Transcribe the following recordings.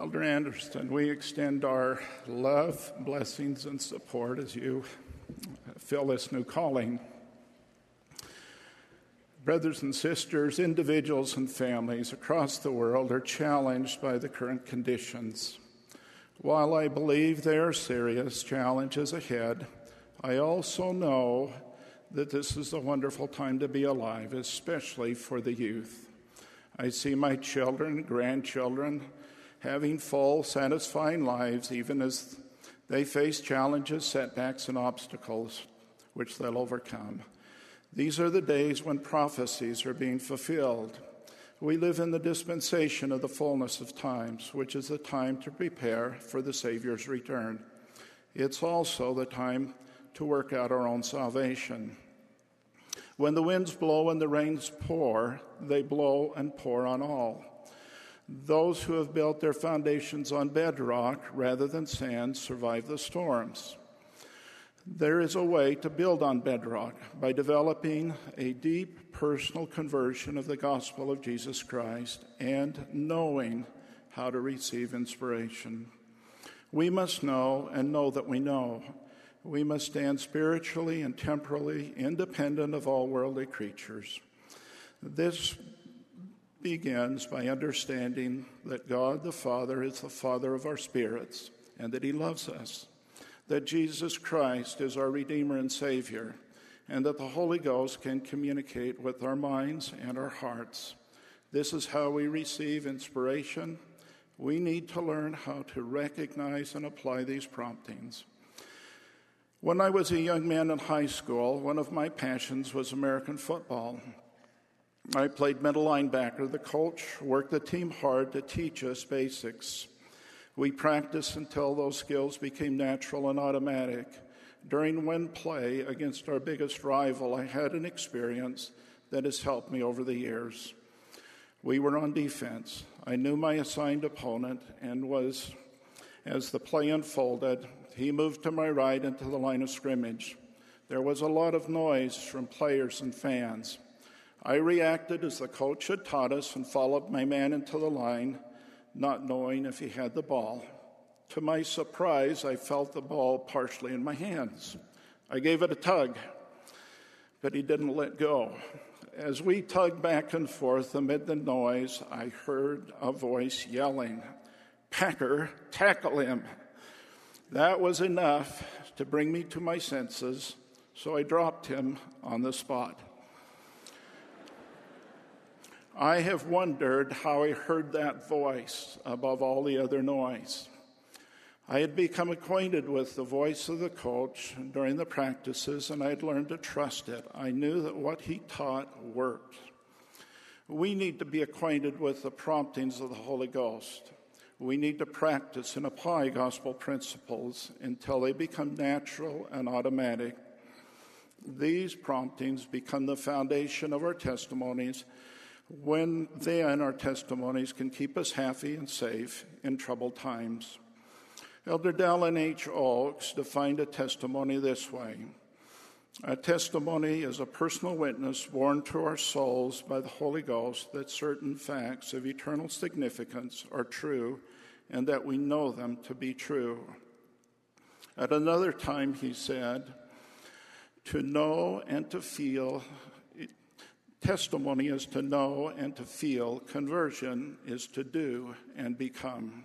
Elder Andersen, we extend our love, blessings, and support as you fill this new calling. Brothers and sisters, individuals and families across the world are challenged by the current conditions. While I believe there are serious challenges ahead, I also know that this is a wonderful time to be alive, especially for the youth. I see my children, grandchildren, having full, satisfying lives, even as they face challenges, setbacks, and obstacles which they'll overcome. These are the days when prophecies are being fulfilled. We live in the dispensation of the fullness of times, which is the time to prepare for the Savior's return. It's also the time to work out our own salvation. When the winds blow and the rains pour, they blow and pour on all. Those who have built their foundations on bedrock rather than sand survive the storms. There is a way to build on bedrock by developing a deep personal conversion of the gospel of Jesus Christ and knowing how to receive inspiration. We must know and know that we know. We must stand spiritually and temporally independent of all worldly creatures. This begins by understanding that God the Father is the Father of our spirits and that He loves us, that Jesus Christ is our Redeemer and Savior, and that the Holy Ghost can communicate with our minds and our hearts. This is how we receive inspiration. We need to learn how to recognize and apply these promptings. When I was a young man in high school, one of my passions was American football. I played middle linebacker. The coach worked the team hard to teach us basics. We practiced until those skills became natural and automatic. During one play against our biggest rival, I had an experience that has helped me over the years. We were on defense. I knew my assigned opponent and was, as the play unfolded, he moved to my right into the line of scrimmage. There was a lot of noise from players and fans. I reacted as the coach had taught us and followed my man into the line, not knowing if he had the ball. To my surprise, I felt the ball partially in my hands. I gave it a tug, but he didn't let go. As we tugged back and forth amid the noise, I heard a voice yelling, Packer, tackle him. That was enough to bring me to my senses, so I dropped him on the spot. I have wondered how I heard that voice above all the other noise. I had become acquainted with the voice of the coach during the practices, and I had learned to trust it. I knew that what he taught worked. We need to be acquainted with the promptings of the Holy Ghost. We need to practice and apply gospel principles until they become natural and automatic. These promptings become the foundation of our testimonies when they and our testimonies can keep us happy and safe in troubled times. Elder Dallin H. Oaks defined a testimony this way A testimony is a personal witness borne to our souls by the Holy Ghost that certain facts of eternal significance are true and that we know them to be true. At another time, he said, To know and to feel Testimony is to know and to feel, conversion is to do and become.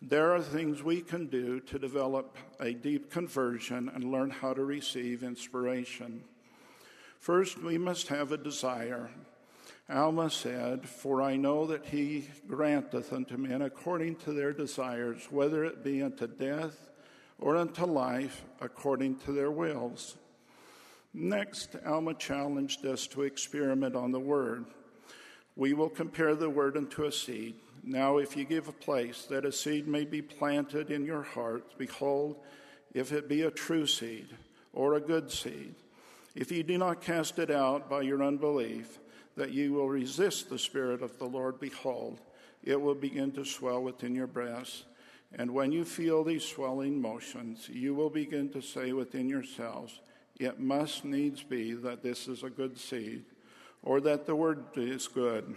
There are things we can do to develop a deep conversion and learn how to receive inspiration. First, we must have a desire. Alma said, For I know that he granteth unto men according to their desires, whether it be unto death or unto life, according to their wills. Next, Alma challenged us to experiment on the word. We will compare the word unto a seed. Now, if you give a place that a seed may be planted in your heart, behold, if it be a true seed or a good seed, if you do not cast it out by your unbelief, that you will resist the Spirit of the Lord, behold, it will begin to swell within your breast. And when you feel these swelling motions, you will begin to say within yourselves, it must needs be that this is a good seed or that the word is good.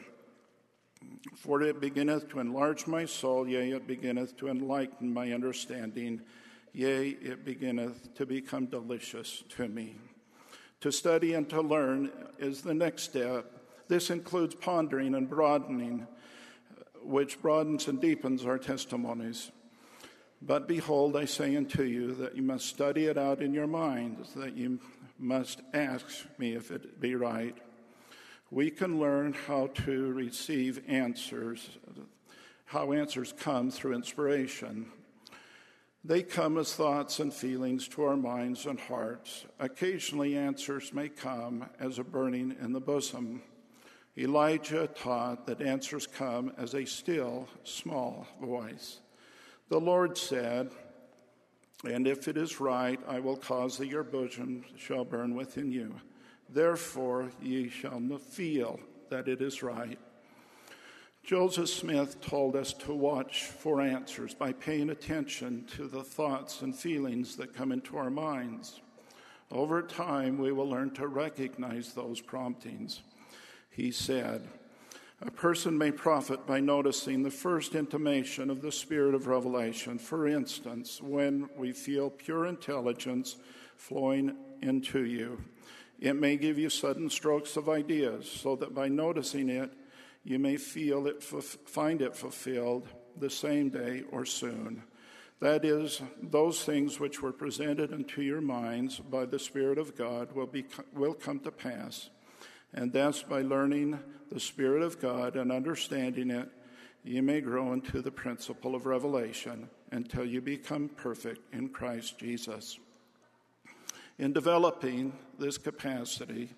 For it beginneth to enlarge my soul, yea, it beginneth to enlighten my understanding, yea, it beginneth to become delicious to me. To study and to learn is the next step. This includes pondering and broadening, which broadens and deepens our testimonies. But behold, I say unto you that you must study it out in your minds, that you must ask me if it be right. We can learn how to receive answers, how answers come through inspiration. They come as thoughts and feelings to our minds and hearts. Occasionally, answers may come as a burning in the bosom. Elijah taught that answers come as a still, small voice. The Lord said, And if it is right, I will cause that your bosom shall burn within you. Therefore ye shall feel that it is right. Joseph Smith told us to watch for answers by paying attention to the thoughts and feelings that come into our minds. Over time, we will learn to recognize those promptings. He said, a person may profit by noticing the first intimation of the spirit of revelation. For instance, when we feel pure intelligence flowing into you, it may give you sudden strokes of ideas, so that by noticing it, you may feel it, find it fulfilled the same day or soon. That is, those things which were presented unto your minds by the Spirit of God will, be, will come to pass. And thus, by learning the Spirit of God and understanding it, you may grow into the principle of revelation until you become perfect in Christ Jesus. In developing this capacity,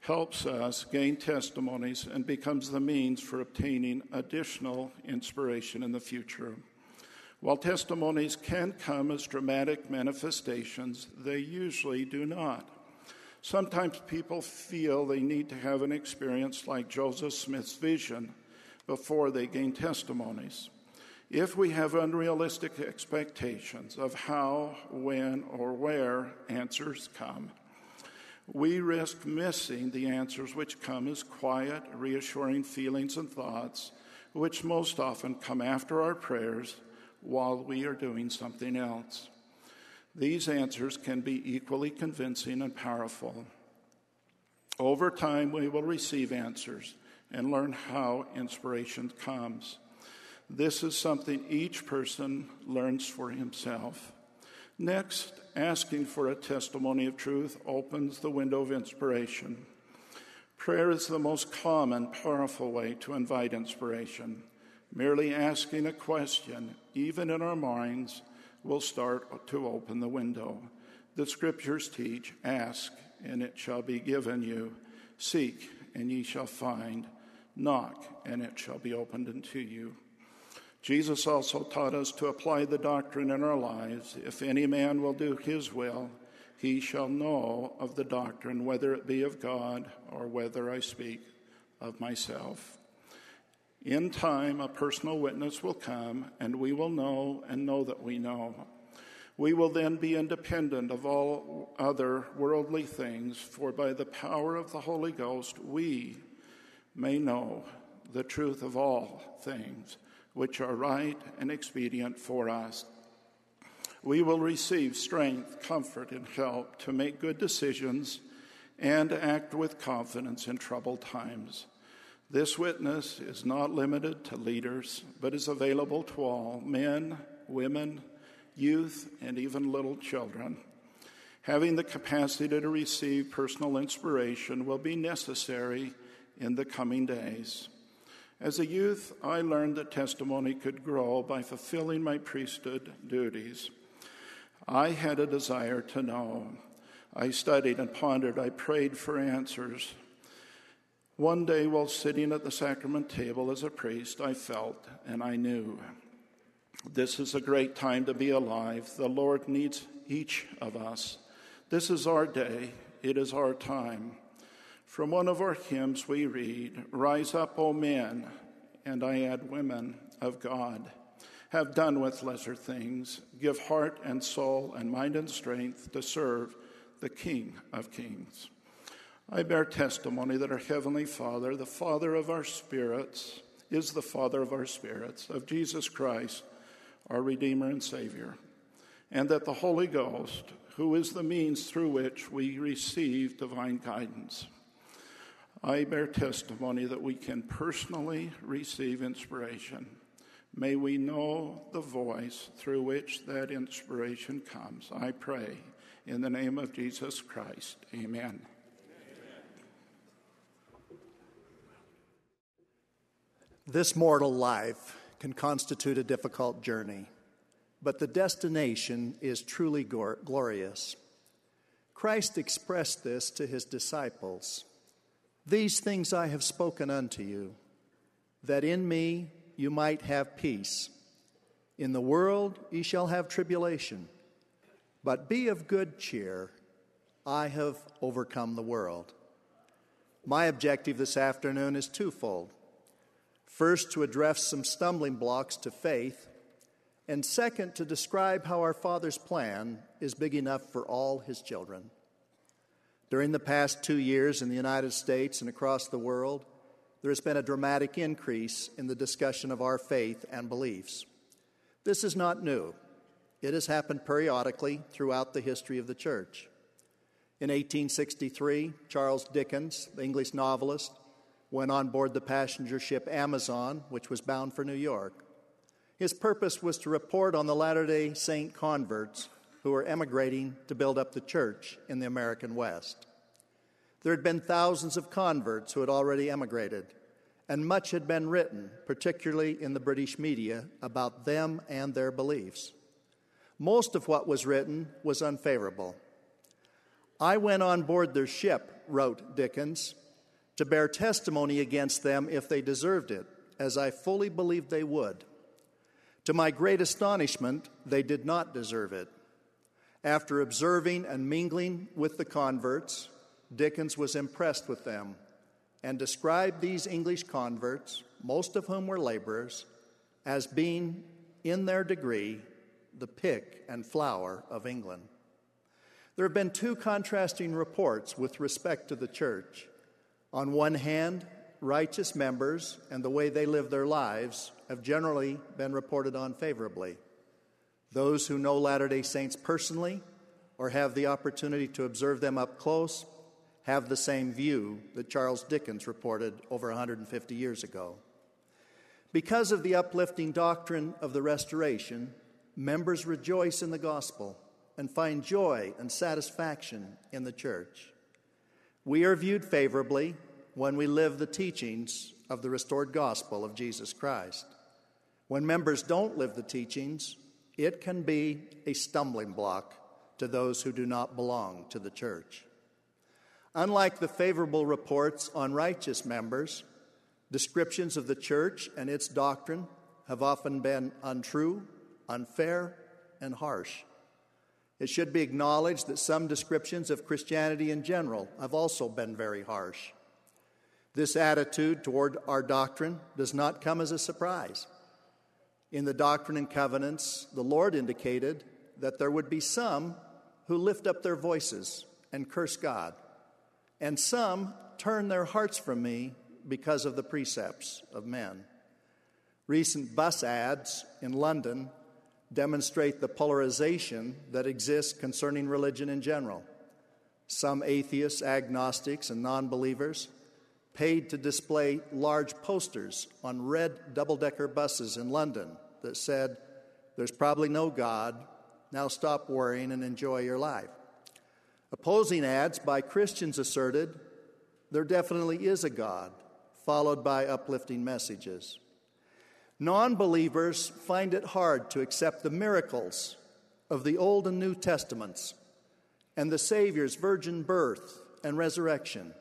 helps us gain testimonies and becomes the means for obtaining additional inspiration in the future. While testimonies can come as dramatic manifestations, they usually do not. Sometimes people feel they need to have an experience like Joseph Smith's vision before they gain testimonies. If we have unrealistic expectations of how, when, or where answers come, we risk missing the answers which come as quiet, reassuring feelings and thoughts, which most often come after our prayers while we are doing something else. These answers can be equally convincing and powerful. Over time, we will receive answers and learn how inspiration comes. This is something each person learns for himself. Next, asking for a testimony of truth opens the window of inspiration. Prayer is the most common, powerful way to invite inspiration. Merely asking a question, even in our minds, will start to open the window. The scriptures teach ask, and it shall be given you, seek, and ye shall find, knock, and it shall be opened unto you. Jesus also taught us to apply the doctrine in our lives. If any man will do his will, he shall know of the doctrine, whether it be of God or whether I speak of myself. In time, a personal witness will come, and we will know and know that we know. We will then be independent of all other worldly things, for by the power of the Holy Ghost, we may know the truth of all things which are right and expedient for us. We will receive strength, comfort, and help to make good decisions and act with confidence in troubled times. This witness is not limited to leaders, but is available to all men, women, youth, and even little children. Having the capacity to receive personal inspiration will be necessary in the coming days. As a youth, I learned that testimony could grow by fulfilling my priesthood duties. I had a desire to know. I studied and pondered. I prayed for answers. One day, while sitting at the sacrament table as a priest, I felt and I knew this is a great time to be alive. The Lord needs each of us. This is our day, it is our time. From one of our hymns, we read, Rise up, O men, and I add women of God. Have done with lesser things. Give heart and soul and mind and strength to serve the King of Kings. I bear testimony that our Heavenly Father, the Father of our spirits, is the Father of our spirits, of Jesus Christ, our Redeemer and Savior, and that the Holy Ghost, who is the means through which we receive divine guidance. I bear testimony that we can personally receive inspiration. May we know the voice through which that inspiration comes. I pray in the name of Jesus Christ. Amen. This mortal life can constitute a difficult journey, but the destination is truly glorious. Christ expressed this to his disciples These things I have spoken unto you, that in me you might have peace. In the world ye shall have tribulation, but be of good cheer. I have overcome the world. My objective this afternoon is twofold. First, to address some stumbling blocks to faith, and second, to describe how our Father's plan is big enough for all His children. During the past two years in the United States and across the world, there has been a dramatic increase in the discussion of our faith and beliefs. This is not new. It has happened periodically throughout the history of the church. In 1863, Charles Dickens, the English novelist, went on board the passenger ship Amazon, which was bound for New York. His purpose was to report on the Latter day Saint converts who were emigrating to build up the church in the American West. There had been thousands of converts who had already emigrated, and much had been written, particularly in the British media, about them and their beliefs. Most of what was written was unfavorable. I went on board their ship, wrote Dickens, to bear testimony against them if they deserved it, as I fully believed they would. To my great astonishment, they did not deserve it. After observing and mingling with the converts, Dickens was impressed with them and described these English converts, most of whom were laborers, as being, in their degree, the pick and flower of England. There have been two contrasting reports with respect to the church. On one hand, righteous members and the way they live their lives have generally been reported on favorably. Those who know Latter day Saints personally or have the opportunity to observe them up close have the same view that Charles Dickens reported over 150 years ago. Because of the uplifting doctrine of the Restoration, members rejoice in the gospel and find joy and satisfaction in the church. We are viewed favorably when we live the teachings of the restored gospel of Jesus Christ. When members don't live the teachings, it can be a stumbling block to those who do not belong to the church. Unlike the favorable reports on righteous members, descriptions of the church and its doctrine have often been untrue, unfair, and harsh. It should be acknowledged that some descriptions of Christianity in general have also been very harsh. This attitude toward our doctrine does not come as a surprise. In the Doctrine and Covenants, the Lord indicated that there would be some who lift up their voices and curse God, and some turn their hearts from me because of the precepts of men. Recent bus ads in London demonstrate the polarization that exists concerning religion in general. Some atheists, agnostics, and non believers paid to display large posters on red double decker buses in London that said, There's probably no God, now stop worrying and enjoy your life. Opposing ads by Christians asserted, There definitely is a God, followed by uplifting messages. Non believers find it hard to accept the miracles of the Old and New Testaments and the Savior's virgin birth and resurrection.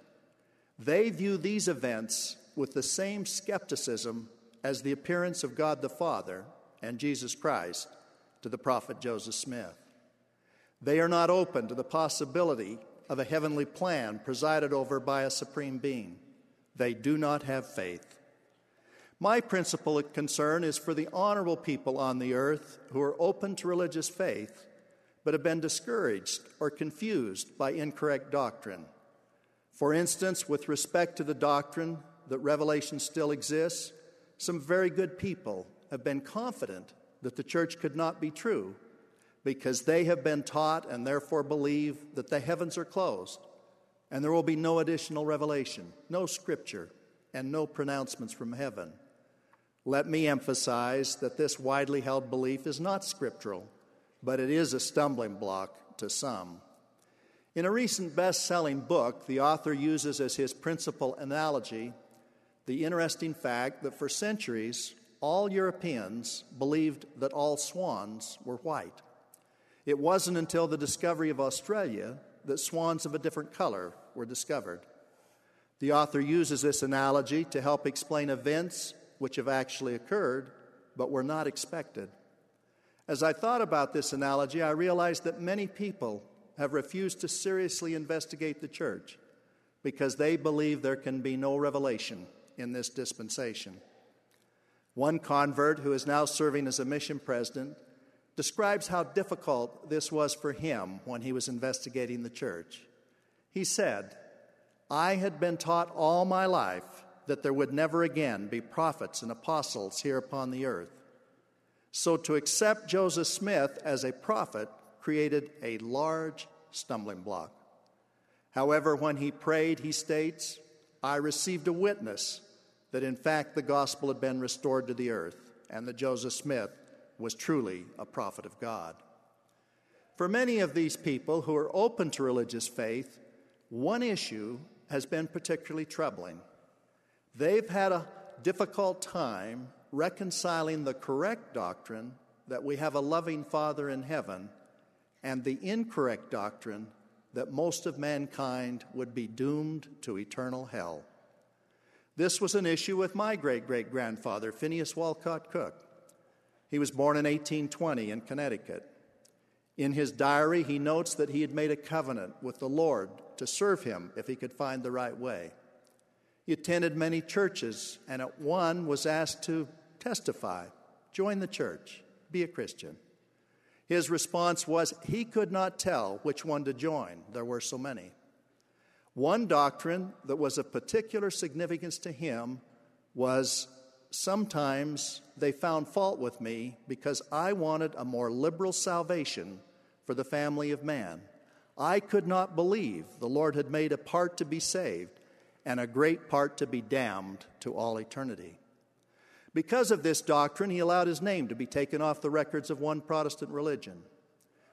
They view these events with the same skepticism as the appearance of God the Father and Jesus Christ to the prophet Joseph Smith. They are not open to the possibility of a heavenly plan presided over by a supreme being. They do not have faith. My principal concern is for the honorable people on the earth who are open to religious faith but have been discouraged or confused by incorrect doctrine. For instance, with respect to the doctrine that revelation still exists, some very good people have been confident that the church could not be true because they have been taught and therefore believe that the heavens are closed and there will be no additional revelation, no scripture, and no pronouncements from heaven. Let me emphasize that this widely held belief is not scriptural, but it is a stumbling block to some. In a recent best selling book, the author uses as his principal analogy the interesting fact that for centuries, all Europeans believed that all swans were white. It wasn't until the discovery of Australia that swans of a different color were discovered. The author uses this analogy to help explain events which have actually occurred but were not expected. As I thought about this analogy, I realized that many people have refused to seriously investigate the church because they believe there can be no revelation in this dispensation. One convert who is now serving as a mission president describes how difficult this was for him when he was investigating the church. He said, I had been taught all my life that there would never again be prophets and apostles here upon the earth. So to accept Joseph Smith as a prophet created a large stumbling block. However, when he prayed, he states, I received a witness that in fact the gospel had been restored to the earth and that Joseph Smith was truly a prophet of God. For many of these people who are open to religious faith, one issue has been particularly troubling. They've had a difficult time reconciling the correct doctrine that we have a loving Father in heaven and the incorrect doctrine that most of mankind would be doomed to eternal hell. This was an issue with my great great grandfather, Phineas Wolcott Cook. He was born in 1820 in Connecticut. In his diary, he notes that he had made a covenant with the Lord to serve him if he could find the right way. He attended many churches and at one was asked to testify, join the church, be a Christian. His response was he could not tell which one to join, there were so many. One doctrine that was of particular significance to him was sometimes they found fault with me because I wanted a more liberal salvation for the family of man. I could not believe the Lord had made a part to be saved and a great part to be damned to all eternity. Because of this doctrine, he allowed his name to be taken off the records of one Protestant religion.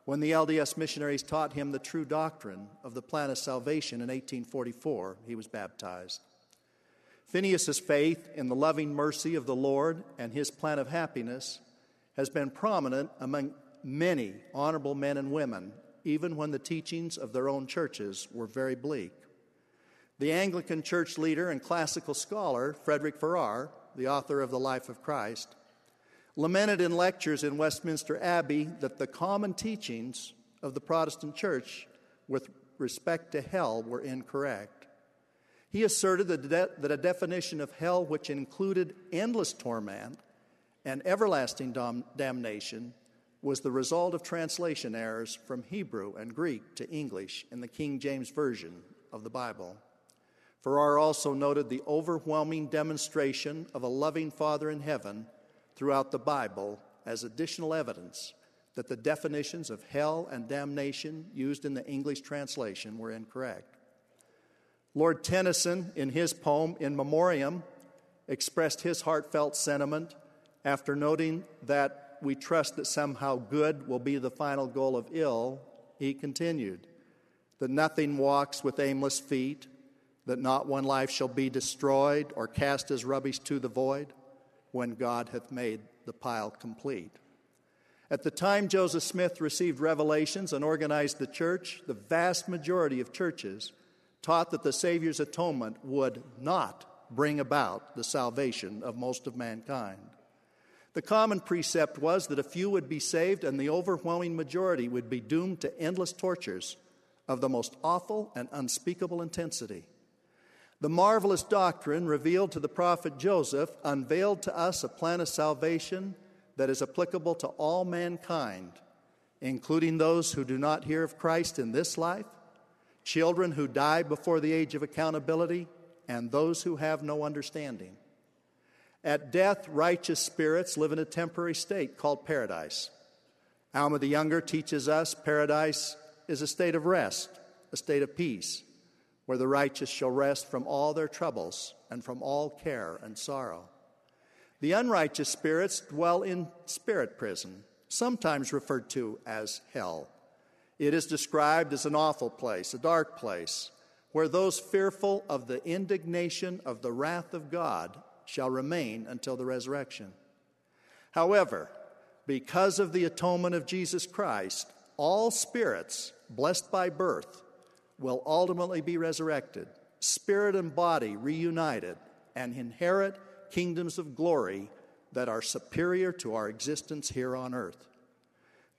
When the LDS missionaries taught him the true doctrine of the plan of salvation in 1844, he was baptized. Phineas's faith in the loving mercy of the Lord and his plan of happiness has been prominent among many honorable men and women, even when the teachings of their own churches were very bleak. The Anglican church leader and classical scholar, Frederick Farrar, the author of The Life of Christ, lamented in lectures in Westminster Abbey that the common teachings of the Protestant church with respect to hell were incorrect. He asserted that, de- that a definition of hell which included endless torment and everlasting dom- damnation was the result of translation errors from Hebrew and Greek to English in the King James Version of the Bible. Farrar also noted the overwhelming demonstration of a loving Father in heaven throughout the Bible as additional evidence that the definitions of hell and damnation used in the English translation were incorrect. Lord Tennyson, in his poem In Memoriam, expressed his heartfelt sentiment after noting that we trust that somehow good will be the final goal of ill. He continued, That nothing walks with aimless feet, that not one life shall be destroyed or cast as rubbish to the void when God hath made the pile complete. At the time Joseph Smith received revelations and organized the church, the vast majority of churches taught that the Savior's atonement would not bring about the salvation of most of mankind. The common precept was that a few would be saved and the overwhelming majority would be doomed to endless tortures of the most awful and unspeakable intensity. The marvelous doctrine revealed to the prophet Joseph unveiled to us a plan of salvation that is applicable to all mankind, including those who do not hear of Christ in this life, children who die before the age of accountability, and those who have no understanding. At death, righteous spirits live in a temporary state called paradise. Alma the Younger teaches us paradise is a state of rest, a state of peace, where the righteous shall rest from all their troubles and from all care and sorrow. The unrighteous spirits dwell in spirit prison, sometimes referred to as hell. It is described as an awful place, a dark place, where those fearful of the indignation of the wrath of God shall remain until the resurrection. However, because of the atonement of Jesus Christ, all spirits blessed by birth will ultimately be resurrected, spirit and body reunited, and inherit kingdoms of glory that are superior to our existence here on earth.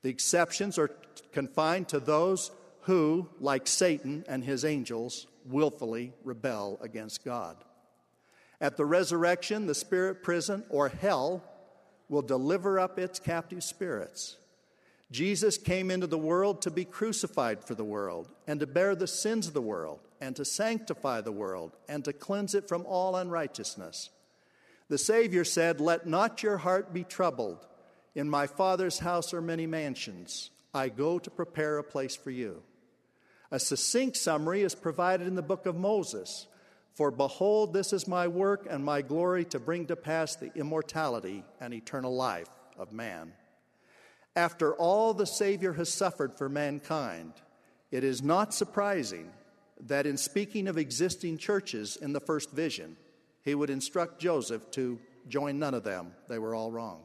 The exceptions are confined to those who, like Satan and his angels, willfully rebel against God. At the resurrection, the spirit prison or hell will deliver up its captive spirits. Jesus came into the world to be crucified for the world and to bear the sins of the world and to sanctify the world and to cleanse it from all unrighteousness. The Savior said, Let not your heart be troubled. In my Father's house are many mansions. I go to prepare a place for you. A succinct summary is provided in the book of Moses. For behold, this is my work and my glory to bring to pass the immortality and eternal life of man. After all the Savior has suffered for mankind, it is not surprising that in speaking of existing churches in the first vision, he would instruct Joseph to join none of them. They were all wrong.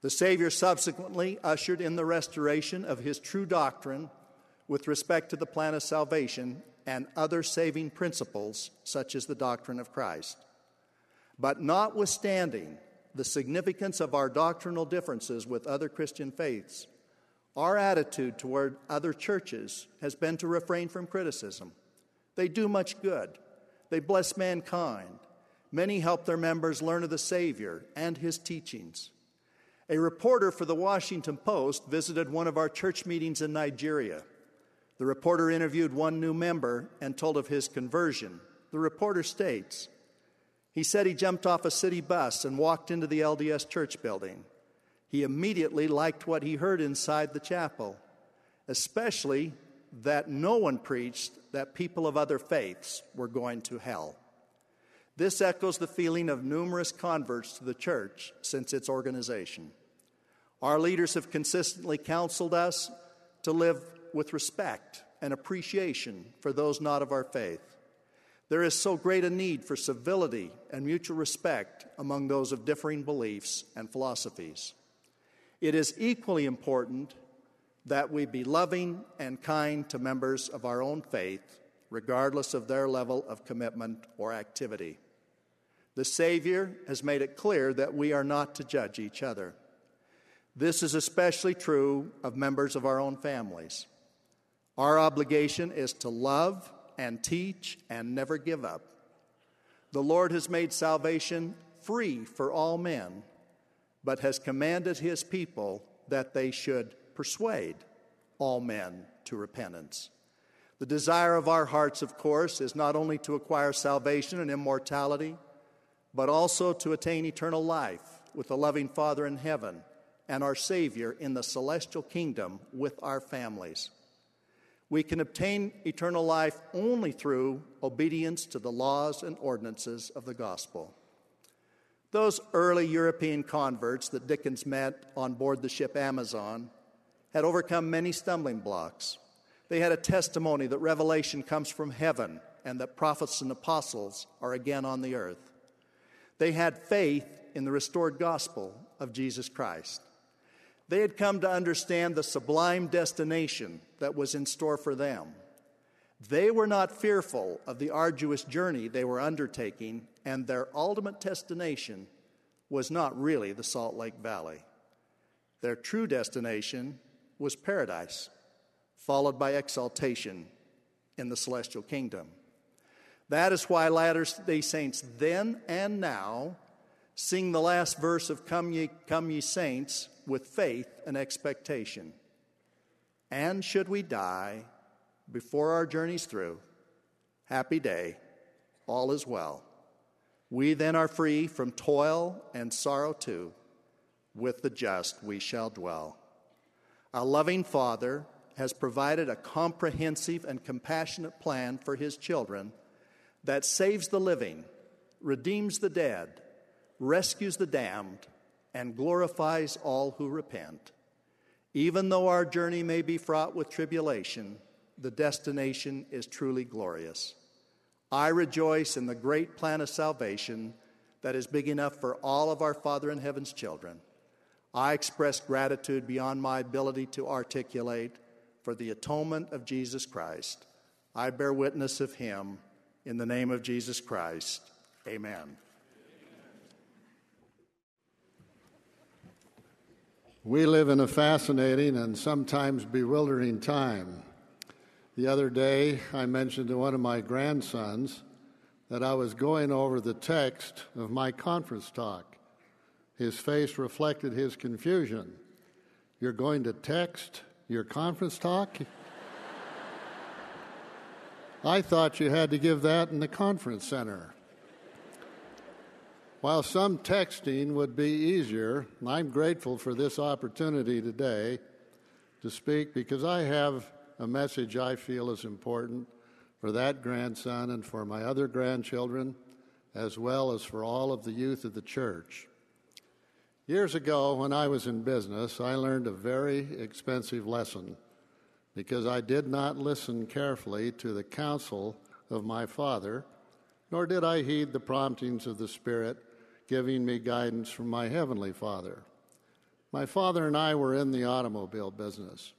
The Savior subsequently ushered in the restoration of his true doctrine with respect to the plan of salvation and other saving principles, such as the doctrine of Christ. But notwithstanding the significance of our doctrinal differences with other Christian faiths, our attitude toward other churches has been to refrain from criticism. They do much good, they bless mankind, Many help their members learn of the Savior and his teachings. A reporter for the Washington Post visited one of our church meetings in Nigeria. The reporter interviewed one new member and told of his conversion. The reporter states He said he jumped off a city bus and walked into the LDS church building. He immediately liked what he heard inside the chapel, especially that no one preached that people of other faiths were going to hell. This echoes the feeling of numerous converts to the church since its organization. Our leaders have consistently counseled us to live with respect and appreciation for those not of our faith. There is so great a need for civility and mutual respect among those of differing beliefs and philosophies. It is equally important that we be loving and kind to members of our own faith regardless of their level of commitment or activity. The Savior has made it clear that we are not to judge each other. This is especially true of members of our own families. Our obligation is to love and teach and never give up. The Lord has made salvation free for all men, but has commanded his people that they should persuade all men to repentance. The desire of our hearts, of course, is not only to acquire salvation and immortality, but also to attain eternal life with the loving Father in heaven and our Savior in the celestial kingdom with our families. We can obtain eternal life only through obedience to the laws and ordinances of the gospel. Those early European converts that Dickens met on board the ship Amazon had overcome many stumbling blocks. They had a testimony that revelation comes from heaven and that prophets and apostles are again on the earth. They had faith in the restored gospel of Jesus Christ. They had come to understand the sublime destination that was in store for them. They were not fearful of the arduous journey they were undertaking, and their ultimate destination was not really the Salt Lake Valley. Their true destination was paradise followed by exaltation in the celestial kingdom. That is why Latter day Saints then and now sing the last verse of Come Ye, Come Ye Saints with faith and expectation. And should we die before our journey's through, happy day, all is well. We then are free from toil and sorrow too. With the just we shall dwell. Our loving Father has provided a comprehensive and compassionate plan for his children that saves the living, redeems the dead, rescues the damned, and glorifies all who repent. Even though our journey may be fraught with tribulation, the destination is truly glorious. I rejoice in the great plan of salvation that is big enough for all of our Father in heaven's children. I express gratitude beyond my ability to articulate for the atonement of Jesus Christ. I bear witness of him in the name of Jesus Christ. Amen. We live in a fascinating and sometimes bewildering time. The other day, I mentioned to one of my grandsons that I was going over the text of my conference talk. His face reflected his confusion. You're going to text your conference talk? I thought you had to give that in the conference center. While some texting would be easier, I'm grateful for this opportunity today to speak because I have a message I feel is important for that grandson and for my other grandchildren, as well as for all of the youth of the church. Years ago, when I was in business, I learned a very expensive lesson because I did not listen carefully to the counsel of my father, nor did I heed the promptings of the Spirit giving me guidance from my Heavenly Father. My father and I were in the automobile business,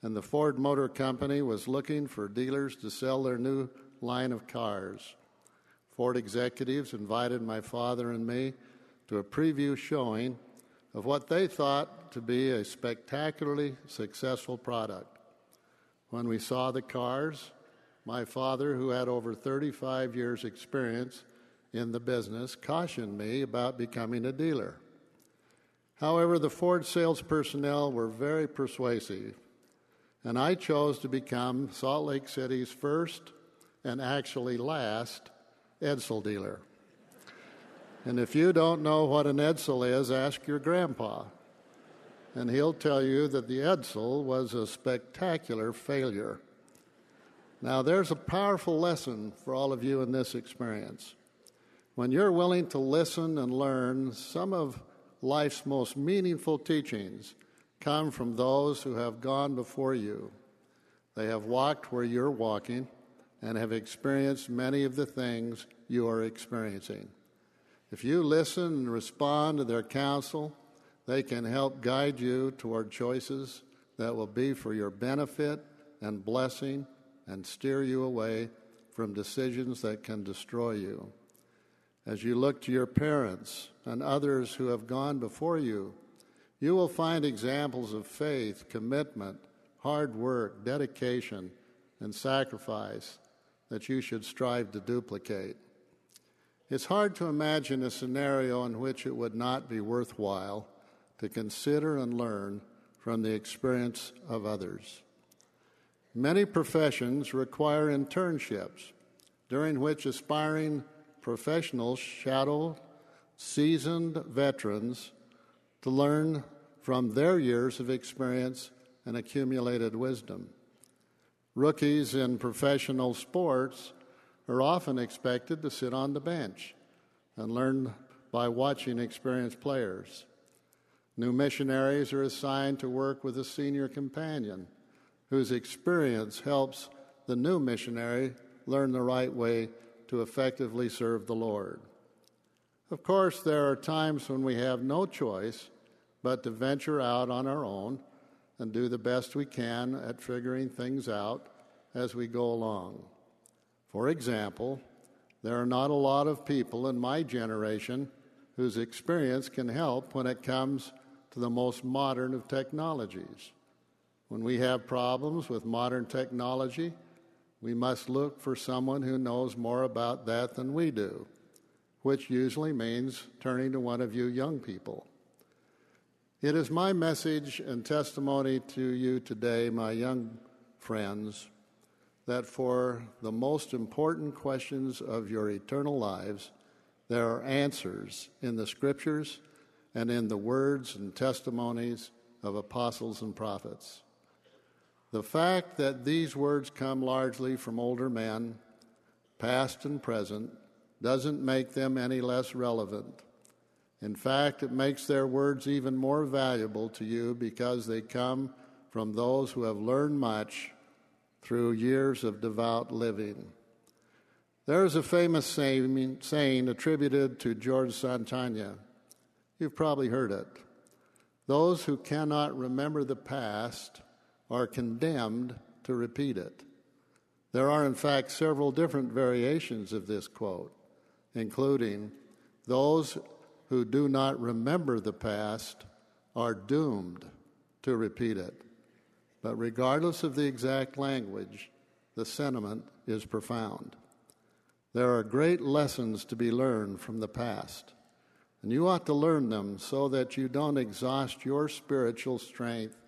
and the Ford Motor Company was looking for dealers to sell their new line of cars. Ford executives invited my father and me to a preview showing of what they thought to be a spectacularly successful product. When we saw the cars, my father, who had over 35 years' experience, in the business cautioned me about becoming a dealer. However, the Ford sales personnel were very persuasive, and I chose to become Salt Lake City's first and actually last Edsel dealer. And if you don't know what an Edsel is, ask your grandpa. And he'll tell you that the Edsel was a spectacular failure. Now, there's a powerful lesson for all of you in this experience. When you're willing to listen and learn, some of life's most meaningful teachings come from those who have gone before you. They have walked where you're walking and have experienced many of the things you are experiencing. If you listen and respond to their counsel, they can help guide you toward choices that will be for your benefit and blessing and steer you away from decisions that can destroy you as you look to your parents and others who have gone before you, you will find examples of faith, commitment, hard work, dedication, and sacrifice that you should strive to duplicate. It's hard to imagine a scenario in which it would not be worthwhile to consider and learn from the experience of others. Many professions require internships during which aspiring professionals shadow seasoned veterans to learn from their years of experience and accumulated wisdom. Rookies in professional sports are often expected to sit on the bench and learn by watching experienced players. New missionaries are assigned to work with a senior companion whose experience helps the new missionary learn the right way to effectively serve the Lord. Of course, there are times when we have no choice but to venture out on our own and do the best we can at figuring things out as we go along. For example, there are not a lot of people in my generation whose experience can help when it comes to the most modern of technologies. When we have problems with modern technology, we must look for someone who knows more about that than we do, which usually means turning to one of you young people. It is my message and testimony to you today, my young friends, that for the most important questions of your eternal lives, there are answers in the scriptures and in the words and testimonies of apostles and prophets. The fact that these words come largely from older men, past and present, doesn't make them any less relevant. In fact, it makes their words even more valuable to you because they come from those who have learned much through years of devout living. There is a famous saying, attributed to George Santayana. You've probably heard it. Those who cannot remember the past are condemned to repeat it. There are, in fact, several different variations of this quote, including those who do not remember the past are doomed to repeat it. But regardless of the exact language, the sentiment is profound. There are great lessons to be learned from the past, and you ought to learn them so that you don't exhaust your spiritual strength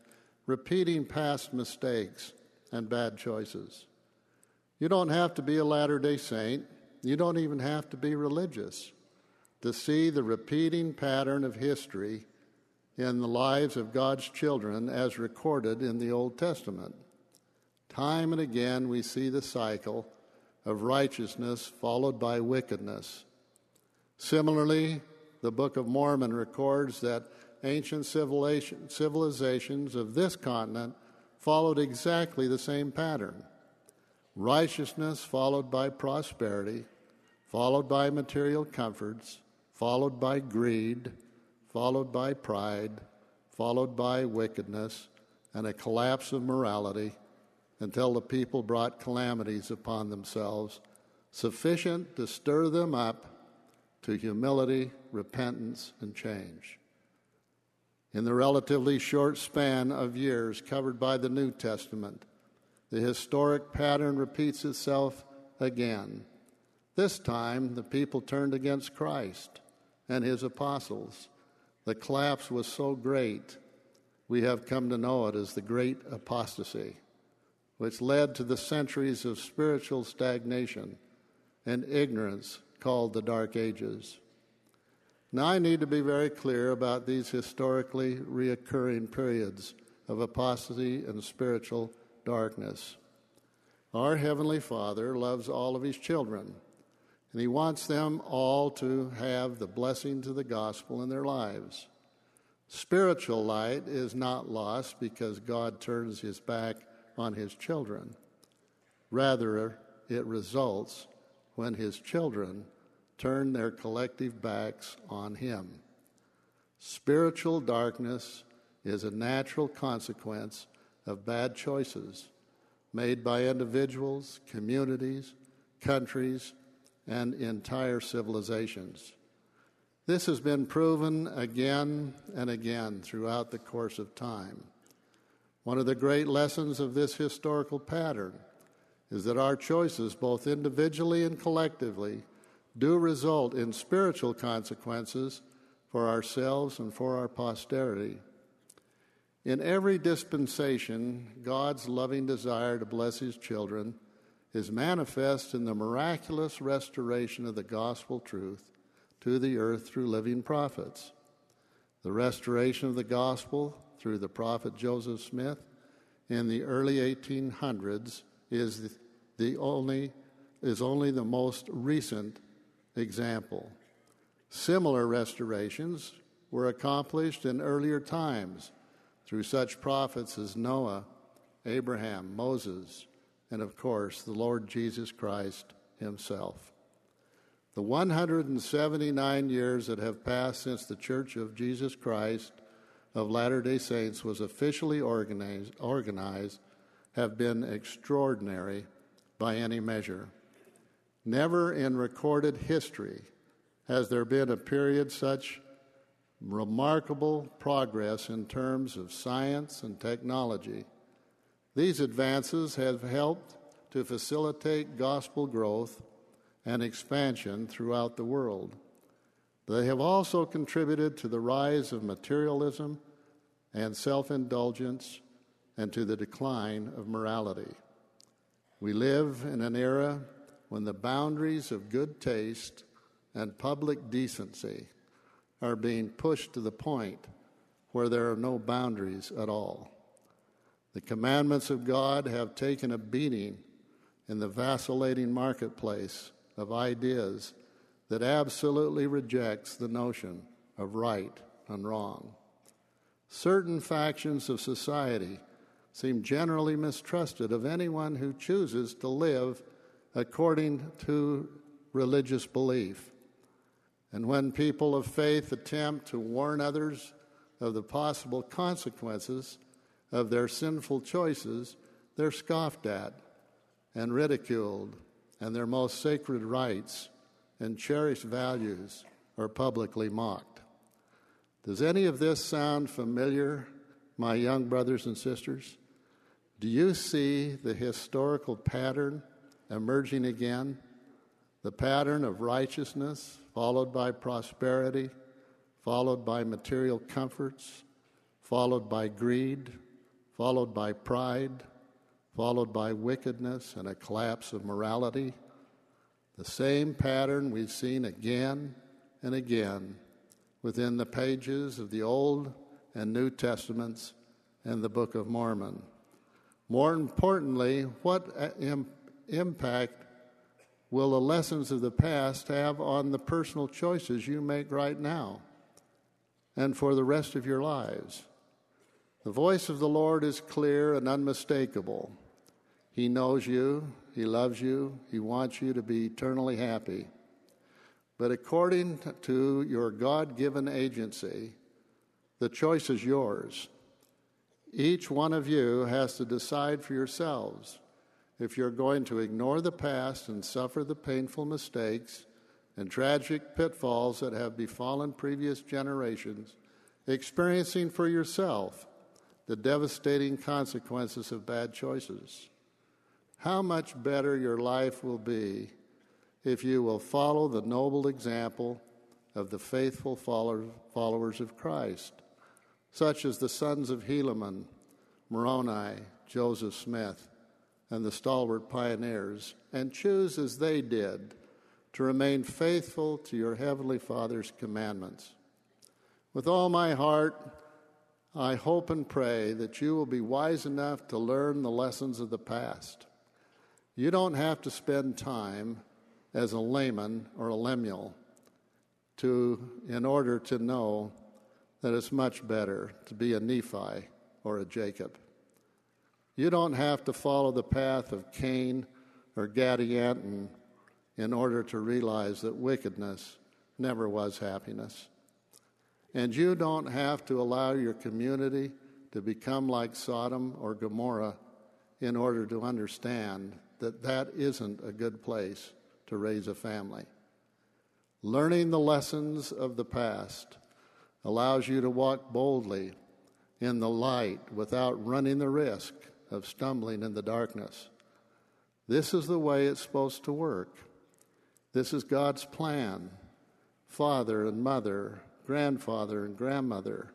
repeating past mistakes and bad choices. You don't have to be a Latter day Saint, you don't even have to be religious to see the repeating pattern of history in the lives of God's children as recorded in the Old Testament. Time and again, we see the cycle of righteousness followed by wickedness. Similarly, the Book of Mormon records that ancient civilizations of this continent followed exactly the same pattern righteousness followed by prosperity, followed by material comforts, followed by greed, followed by pride, followed by wickedness, and a collapse of morality until the people brought calamities upon themselves, sufficient to stir them up to humility, repentance, and change. In the relatively short span of years covered by the New Testament, the historic pattern repeats itself again. This time, the people turned against Christ and his apostles the collapse was so great, we have come to know it as the Great Apostasy, which led to the centuries of spiritual stagnation and ignorance called the Dark Ages. Now, I need to be very clear about these historically reoccurring periods of apostasy and spiritual darkness. Our Heavenly Father loves all of His children and he wants them all to have the blessings of the gospel in their lives. Spiritual light is not lost because God turns his back on his children. Rather, it results when his children turn their collective backs on him. Spiritual darkness is a natural consequence of bad choices made by individuals, communities, countries, and entire civilizations. This has been proven again and again throughout the course of time. One of the great lessons of this historical pattern is that our choices, both individually and collectively, do result in spiritual consequences for ourselves and for our posterity. In every dispensation, God's loving desire to bless His children is manifest in the miraculous restoration of the gospel truth to the earth through living prophets. The restoration of the gospel through the prophet Joseph Smith in the early 1800s is the only is only the most recent example. Similar restorations were accomplished in earlier times through such prophets as Noah, Abraham, Moses, and of course, the Lord Jesus Christ Himself. The 179 years that have passed since the Church of Jesus Christ of Latter day Saints was officially organized, organized have been extraordinary by any measure. Never in recorded history has there been a period such remarkable progress in terms of science and technology these advances have helped to facilitate gospel growth and expansion throughout the world. They have also contributed to the rise of materialism and self indulgence and to the decline of morality. We live in an era when the boundaries of good taste and public decency are being pushed to the point where there are no boundaries at all. The commandments of God have taken a beating in the vacillating marketplace of ideas that absolutely rejects the notion of right and wrong. Certain factions of society seem generally mistrusted of anyone who chooses to live according to religious belief. And when people of faith attempt to warn others of the possible consequences of their sinful choices, they're scoffed at and ridiculed, and their most sacred rights and cherished values are publicly mocked. Does any of this sound familiar, my young brothers and sisters? Do you see the historical pattern emerging again? The pattern of righteousness followed by prosperity, followed by material comforts, followed by greed, followed by pride, followed by wickedness and a collapse of morality. The same pattern we've seen again and again within the pages of the Old and New Testaments and the Book of Mormon. More importantly, what uh, impact will the lessons of the past have on the personal choices you make right now and for the rest of your lives? The voice of the Lord is clear and unmistakable. He knows you, He loves you, He wants you to be eternally happy. But according to your God given agency, the choice is yours. Each one of you has to decide for yourselves if you're going to ignore the past and suffer the painful mistakes and tragic pitfalls that have befallen previous generations, experiencing for yourself the devastating consequences of bad choices. How much better your life will be if you will follow the noble example of the faithful followers of Christ such as the sons of Helaman, Moroni, Joseph Smith, and the stalwart pioneers, and choose as they did to remain faithful to your Heavenly Father's commandments. With all my heart, I hope and pray that you will be wise enough to learn the lessons of the past. You don't have to spend time as a Laman or a Lemuel to, in order to know that it's much better to be a Nephi or a Jacob. You don't have to follow the path of Cain or Gadianton in order to realize that wickedness never was happiness. And you don't have to allow your community to become like Sodom or Gomorrah in order to understand that that isn't a good place to raise a family. Learning the lessons of the past allows you to walk boldly in the light without running the risk of stumbling in the darkness. This is the way it's supposed to work. This is God's plan. Father and mother, grandfather and grandmother,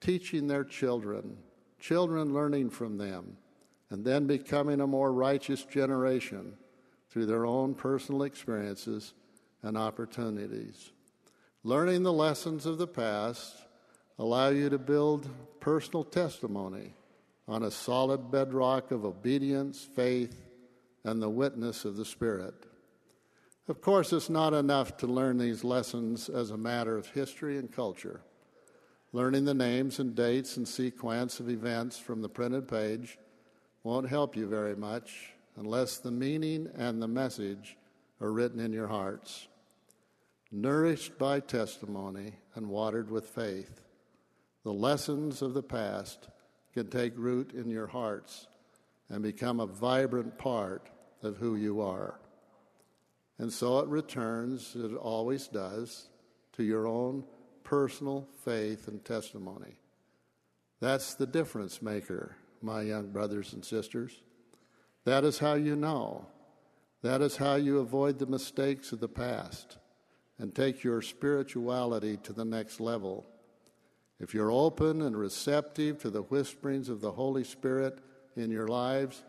teaching their children, children learning from them, and then becoming a more righteous generation through their own personal experiences and opportunities. Learning the lessons of the past allow you to build personal testimony on a solid bedrock of obedience, faith, and the witness of the Spirit. Of course, it's not enough to learn these lessons as a matter of history and culture. Learning the names and dates and sequence of events from the printed page won't help you very much unless the meaning and the message are written in your hearts nourished by testimony and watered with faith. The lessons of the past can take root in your hearts and become a vibrant part of who you are. And so it returns, it always does, to your own personal faith and testimony. That's the difference maker, my young brothers and sisters. That is how you know. That is how you avoid the mistakes of the past and take your spirituality to the next level. If you're open and receptive to the whisperings of the Holy Spirit in your lives,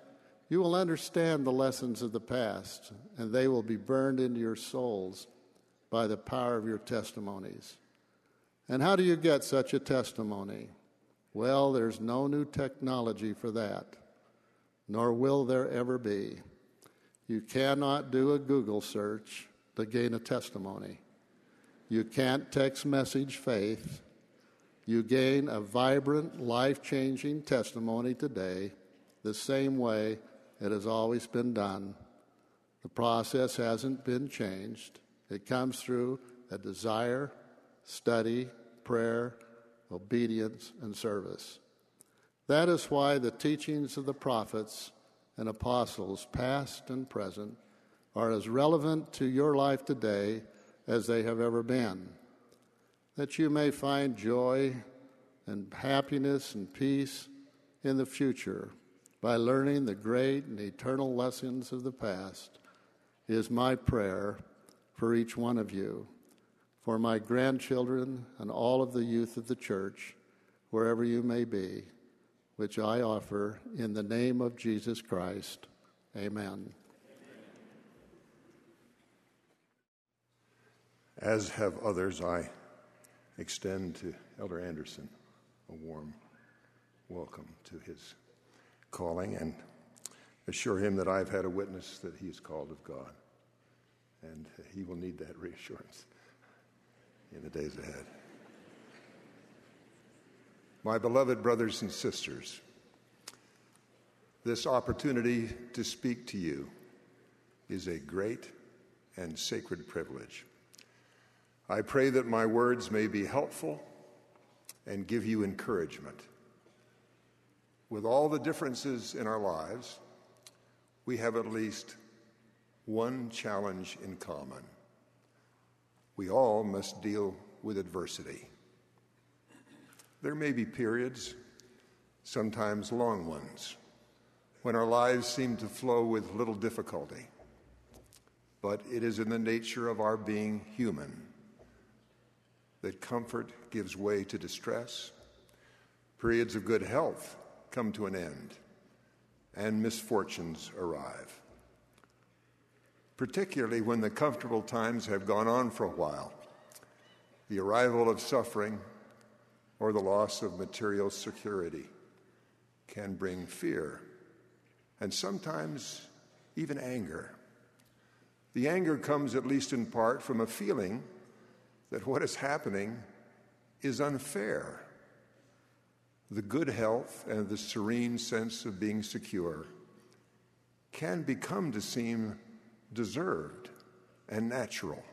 you will understand the lessons of the past, and they will be burned into your souls by the power of your testimonies. And how do you get such a testimony? Well, there's no new technology for that, nor will there ever be. You cannot do a Google search to gain a testimony. You can't text message faith. You gain a vibrant, life changing testimony today, the same way it has always been done. The process hasn't been changed. It comes through a desire, study, prayer, obedience, and service. That is why the teachings of the prophets and apostles, past and present, are as relevant to your life today as they have ever been. That you may find joy and happiness and peace in the future by learning the great and eternal lessons of the past is my prayer for each one of you, for my grandchildren and all of the youth of the church, wherever you may be, which I offer in the name of Jesus Christ. Amen. As have others, I extend to Elder Andersen a warm welcome to his calling and assure him that I've had a witness that he is called of God. And he will need that reassurance in the days ahead. My beloved brothers and sisters, this opportunity to speak to you is a great and sacred privilege. I pray that my words may be helpful and give you encouragement. With all the differences in our lives, we have at least one challenge in common. We all must deal with adversity. There may be periods, sometimes long ones, when our lives seem to flow with little difficulty. But it is in the nature of our being human that comfort gives way to distress, periods of good health come to an end, and misfortunes arrive. Particularly when the comfortable times have gone on for a while, the arrival of suffering or the loss of material security can bring fear and sometimes even anger. The anger comes, at least in part, from a feeling that what is happening is unfair. The good health and the serene sense of being secure can become to seem deserved and natural.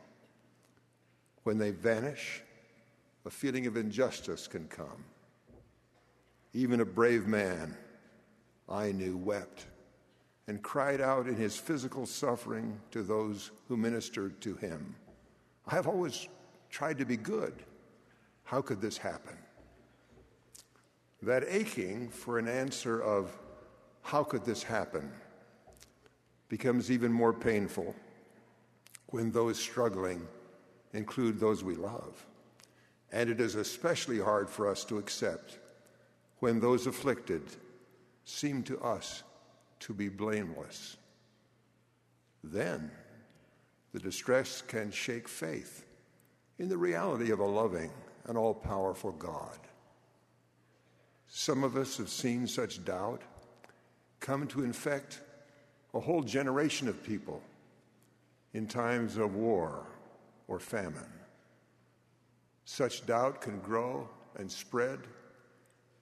When they vanish, a feeling of injustice can come. Even a brave man I knew wept and cried out in his physical suffering to those who ministered to him. I have always tried to be good. How could this happen? That aching for an answer of, how could this happen, becomes even more painful when those struggling include those we love. And it is especially hard for us to accept when those afflicted seem to us to be blameless. Then the distress can shake faith in the reality of a loving and all powerful God. Some of us have seen such doubt come to infect a whole generation of people in times of war or famine. Such doubt can grow and spread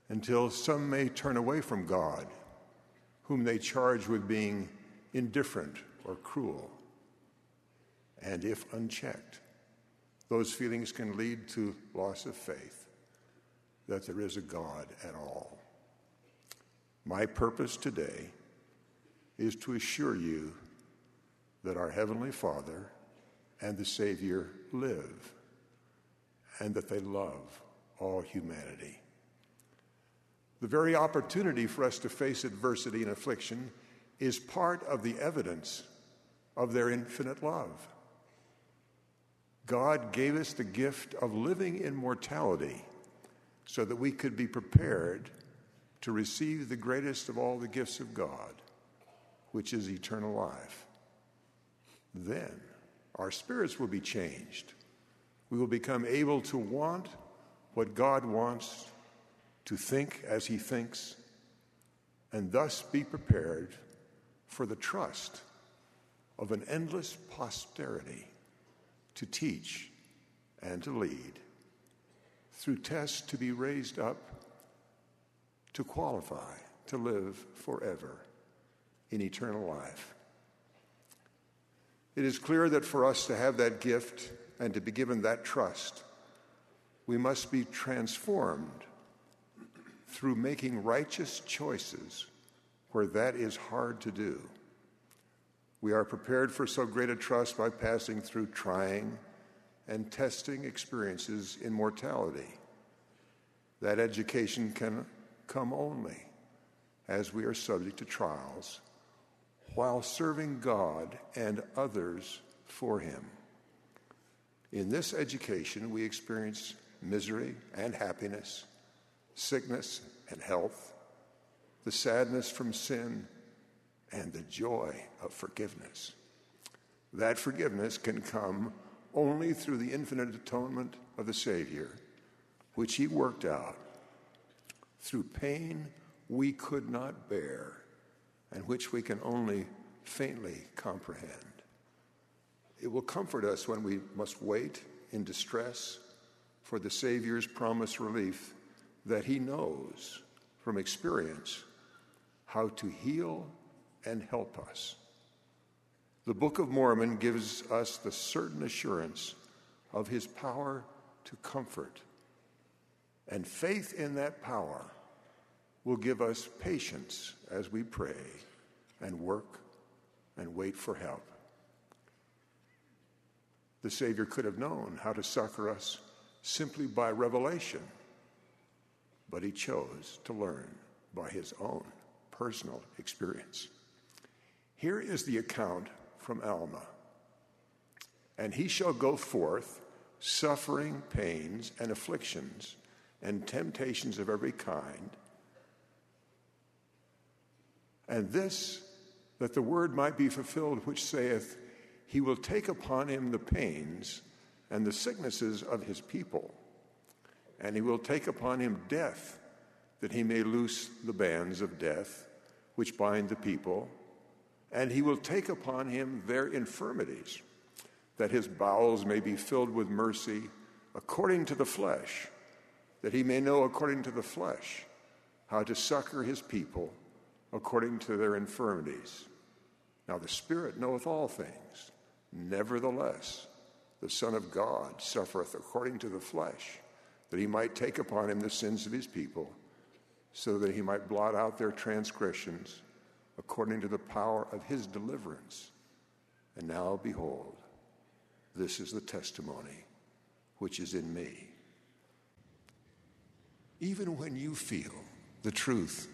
until some may turn away from God, whom they charge with being indifferent or cruel. And if unchecked, those feelings can lead to loss of faith that there is a God at all. My purpose today is to assure you that our Heavenly Father and the Savior live and that they love all humanity. The very opportunity for us to face adversity and affliction is part of the evidence of their infinite love. God gave us the gift of living in mortality so that we could be prepared to receive the greatest of all the gifts of God, which is eternal life. Then our spirits will be changed. We will become able to want what God wants, to think as He thinks, and thus be prepared for the trust of an endless posterity to teach and to lead, through tests to be raised up, to qualify to live forever in eternal life. It is clear that for us to have that gift and to be given that trust, we must be transformed through making righteous choices where that is hard to do. We are prepared for so great a trust by passing through trying and testing experiences in mortality. That education can come only as we are subject to trials while serving God and others for Him. In this education, we experience misery and happiness, sickness and health, the sadness from sin, and the joy of forgiveness. That forgiveness can come only through the infinite atonement of the Savior, which He worked out through pain we could not bear and which we can only faintly comprehend. It will comfort us when we must wait in distress for the Savior's promised relief that He knows from experience how to heal and help us. The Book of Mormon gives us the certain assurance of His power to comfort, and faith in that power will give us patience as we pray and work and wait for help. The Savior could have known how to succor us simply by revelation, but he chose to learn by his own personal experience. Here is the account from Alma. And he shall go forth, suffering pains and afflictions and temptations of every kind. And this that the word might be fulfilled, which saith, He will take upon him the pains and the sicknesses of his people, and he will take upon him death, that he may loose the bands of death which bind the people, and he will take upon him their infirmities, that his bowels may be filled with mercy according to the flesh, that he may know according to the flesh how to succor his people according to their infirmities. Now the Spirit knoweth all things. Nevertheless, the Son of God suffereth according to the flesh, that he might take upon him the sins of his people, so that he might blot out their transgressions according to the power of his deliverance. And now, behold, this is the testimony which is in me. Even when you feel the truth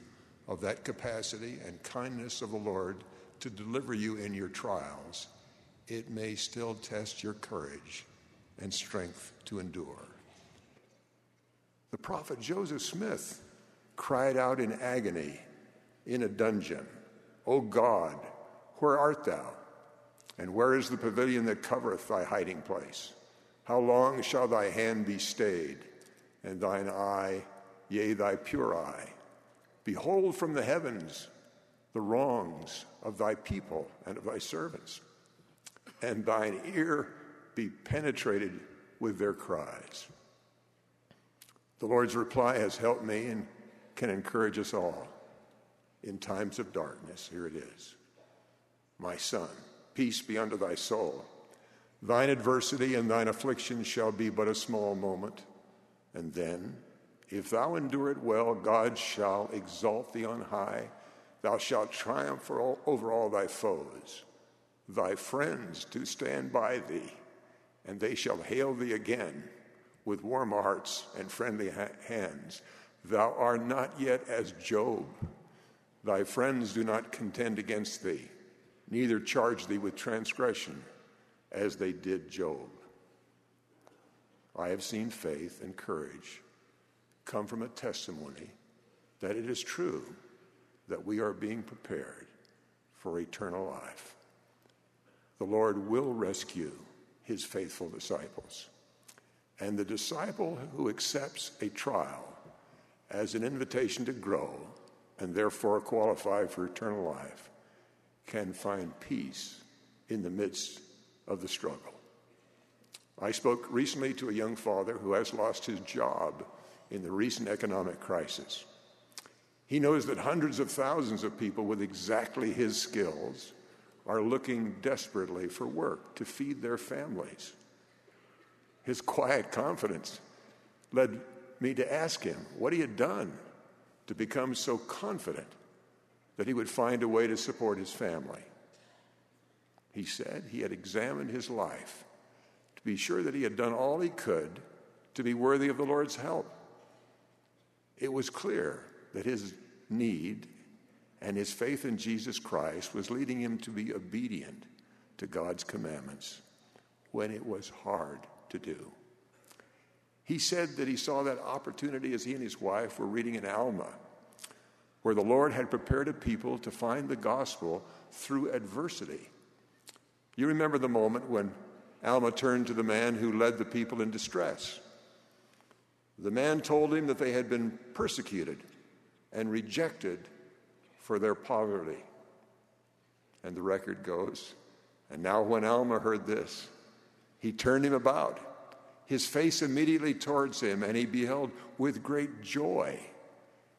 of that capacity and kindness of the Lord to deliver you in your trials, it may still test your courage and strength to endure. The prophet Joseph Smith cried out in agony in a dungeon, O God, where art thou? And where is the pavilion that covereth thy hiding place? How long shall thy hand be stayed, and thine eye, yea, thy pure eye? Behold from the heavens the wrongs of thy people and of thy servants, and thine ear be penetrated with their cries. The Lord's reply has helped me and can encourage us all in times of darkness. Here it is My son, peace be unto thy soul. Thine adversity and thine affliction shall be but a small moment, and then, if thou endure it well, God shall exalt thee on high Thou shalt triumph over all thy foes. Thy friends do stand by thee, and they shall hail thee again with warm hearts and friendly ha- hands. Thou art not yet as Job. Thy friends do not contend against thee, neither charge thee with transgression as they did Job. I have seen faith and courage come from a testimony that it is true that we are being prepared for eternal life. the Lord will rescue his faithful disciples. And the disciple who accepts a trial as an invitation to grow and therefore qualify for eternal life can find peace in the midst of the struggle. I spoke recently to a young father who has lost his job in the recent economic crisis. He knows that hundreds of thousands of people with exactly his skills are looking desperately for work to feed their families. His quiet confidence led me to ask him what he had done to become so confident that he would find a way to support his family. He said he had examined his life to be sure that he had done all he could to be worthy of the Lord's help. It was clear that his need and his faith in Jesus Christ was leading him to be obedient to God's commandments when it was hard to do. He said that he saw that opportunity as he and his wife were reading in Alma, where the Lord had prepared a people to find the gospel through adversity. You remember the moment when Alma turned to the man who led the people in distress. The man told him that they had been persecuted and rejected for their poverty. And the record goes, and now when Alma heard this, he turned him about, his face immediately towards him, and he beheld with great joy,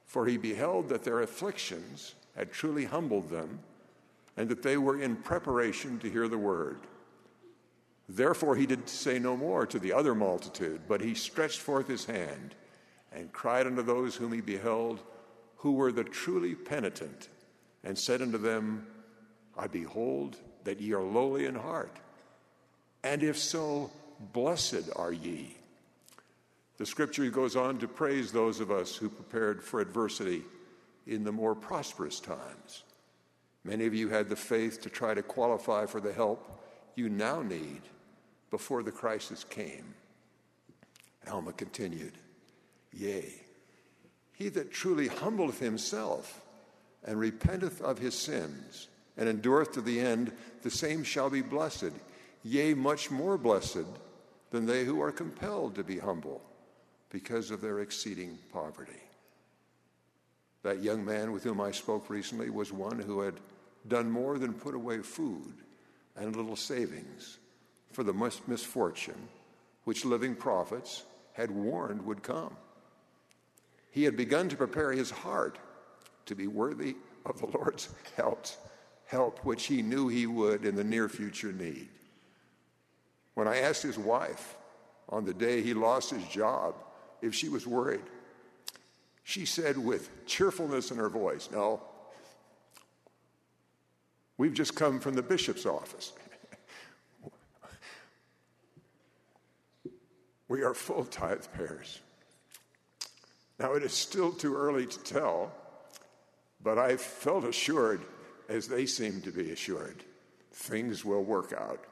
for he beheld that their afflictions had truly humbled them, and that they were in preparation to hear the word. Therefore he did say no more to the other multitude, but he stretched forth his hand and cried unto those whom he beheld, who were the truly penitent, and said unto them, I behold that ye are lowly in heart, and if so, blessed are ye. The scripture goes on to praise those of us who prepared for adversity in the more prosperous times. Many of you had the faith to try to qualify for the help you now need before the crisis came. Alma continued, Yea, he that truly humbleth himself and repenteth of his sins and endureth to the end, the same shall be blessed, yea, much more blessed than they who are compelled to be humble because of their exceeding poverty. That young man with whom I spoke recently was one who had done more than put away food and little savings for the misfortune which living prophets had warned would come. He had begun to prepare his heart to be worthy of the Lord's help, help which he knew he would in the near future need. When I asked his wife on the day he lost his job if she was worried, she said with cheerfulness in her voice, No, we've just come from the bishop's office. we are full tithe payers. Now, it is still too early to tell, but I felt assured, as they seem to be assured, things will work out.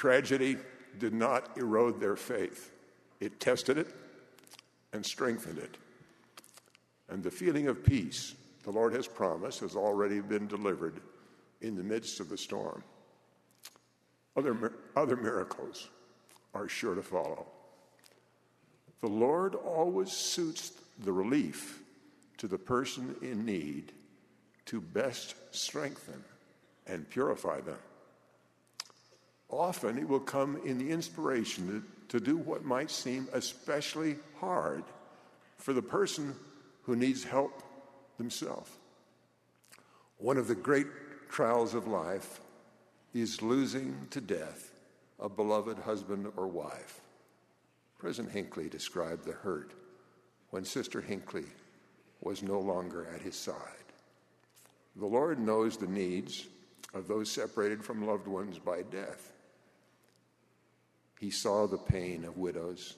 Tragedy did not erode their faith, it tested it and strengthened it. And the feeling of peace the Lord has promised has already been delivered in the midst of the storm. Other, other miracles are sure to follow. The Lord always suits the relief to the person in need to best strengthen and purify them. Often it will come in the inspiration to, to do what might seem especially hard for the person who needs help themselves. One of the great trials of life is losing to death a beloved husband or wife. President Hinckley described the hurt when Sister Hinckley was no longer at his side. The Lord knows the needs of those separated from loved ones by death. He saw the pain of widows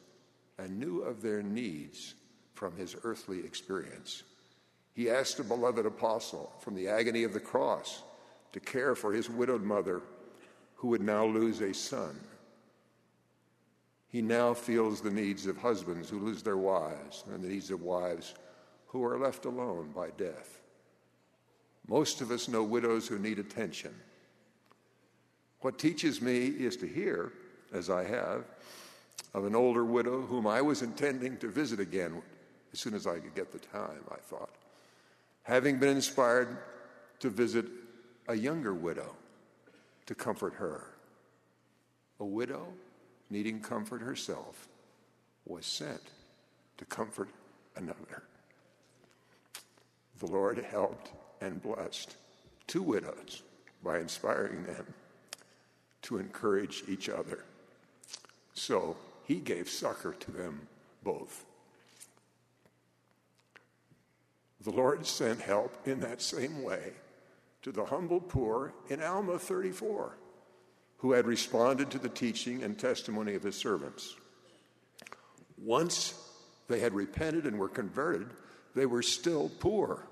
and knew of their needs from his earthly experience. He asked a beloved apostle from the agony of the cross to care for his widowed mother who would now lose a son. He now feels the needs of husbands who lose their wives and the needs of wives who are left alone by death. Most of us know widows who need attention. What teaches me is to hear, as I have, of an older widow whom I was intending to visit again as soon as I could get the time, I thought, having been inspired to visit a younger widow to comfort her. A widow needing comfort herself was sent to comfort another. The Lord helped and blessed two widows by inspiring them to encourage each other. So he gave succor to them both. The Lord sent help in that same way to the humble poor in Alma 34, who had responded to the teaching and testimony of his servants. Once they had repented and were converted, they were still poor.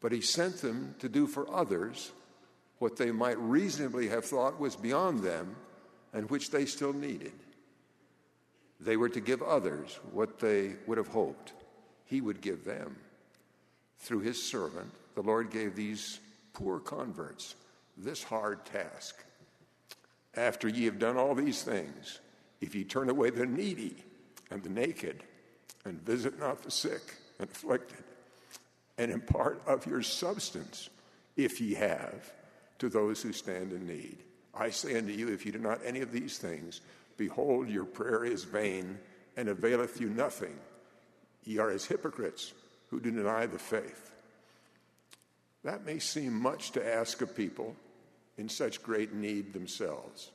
But he sent them to do for others what they might reasonably have thought was beyond them and which they still needed. They were to give others what they would have hoped he would give them. Through his servant, the Lord gave these poor converts this hard task. After ye have done all these things, if ye turn away the needy and the naked, and visit not the sick and afflicted, and impart of your substance, if ye have, to those who stand in need. I say unto you, if you do not any of these things, behold, your prayer is vain and availeth you nothing. Ye are as hypocrites who do deny the faith. That may seem much to ask of people in such great need themselves.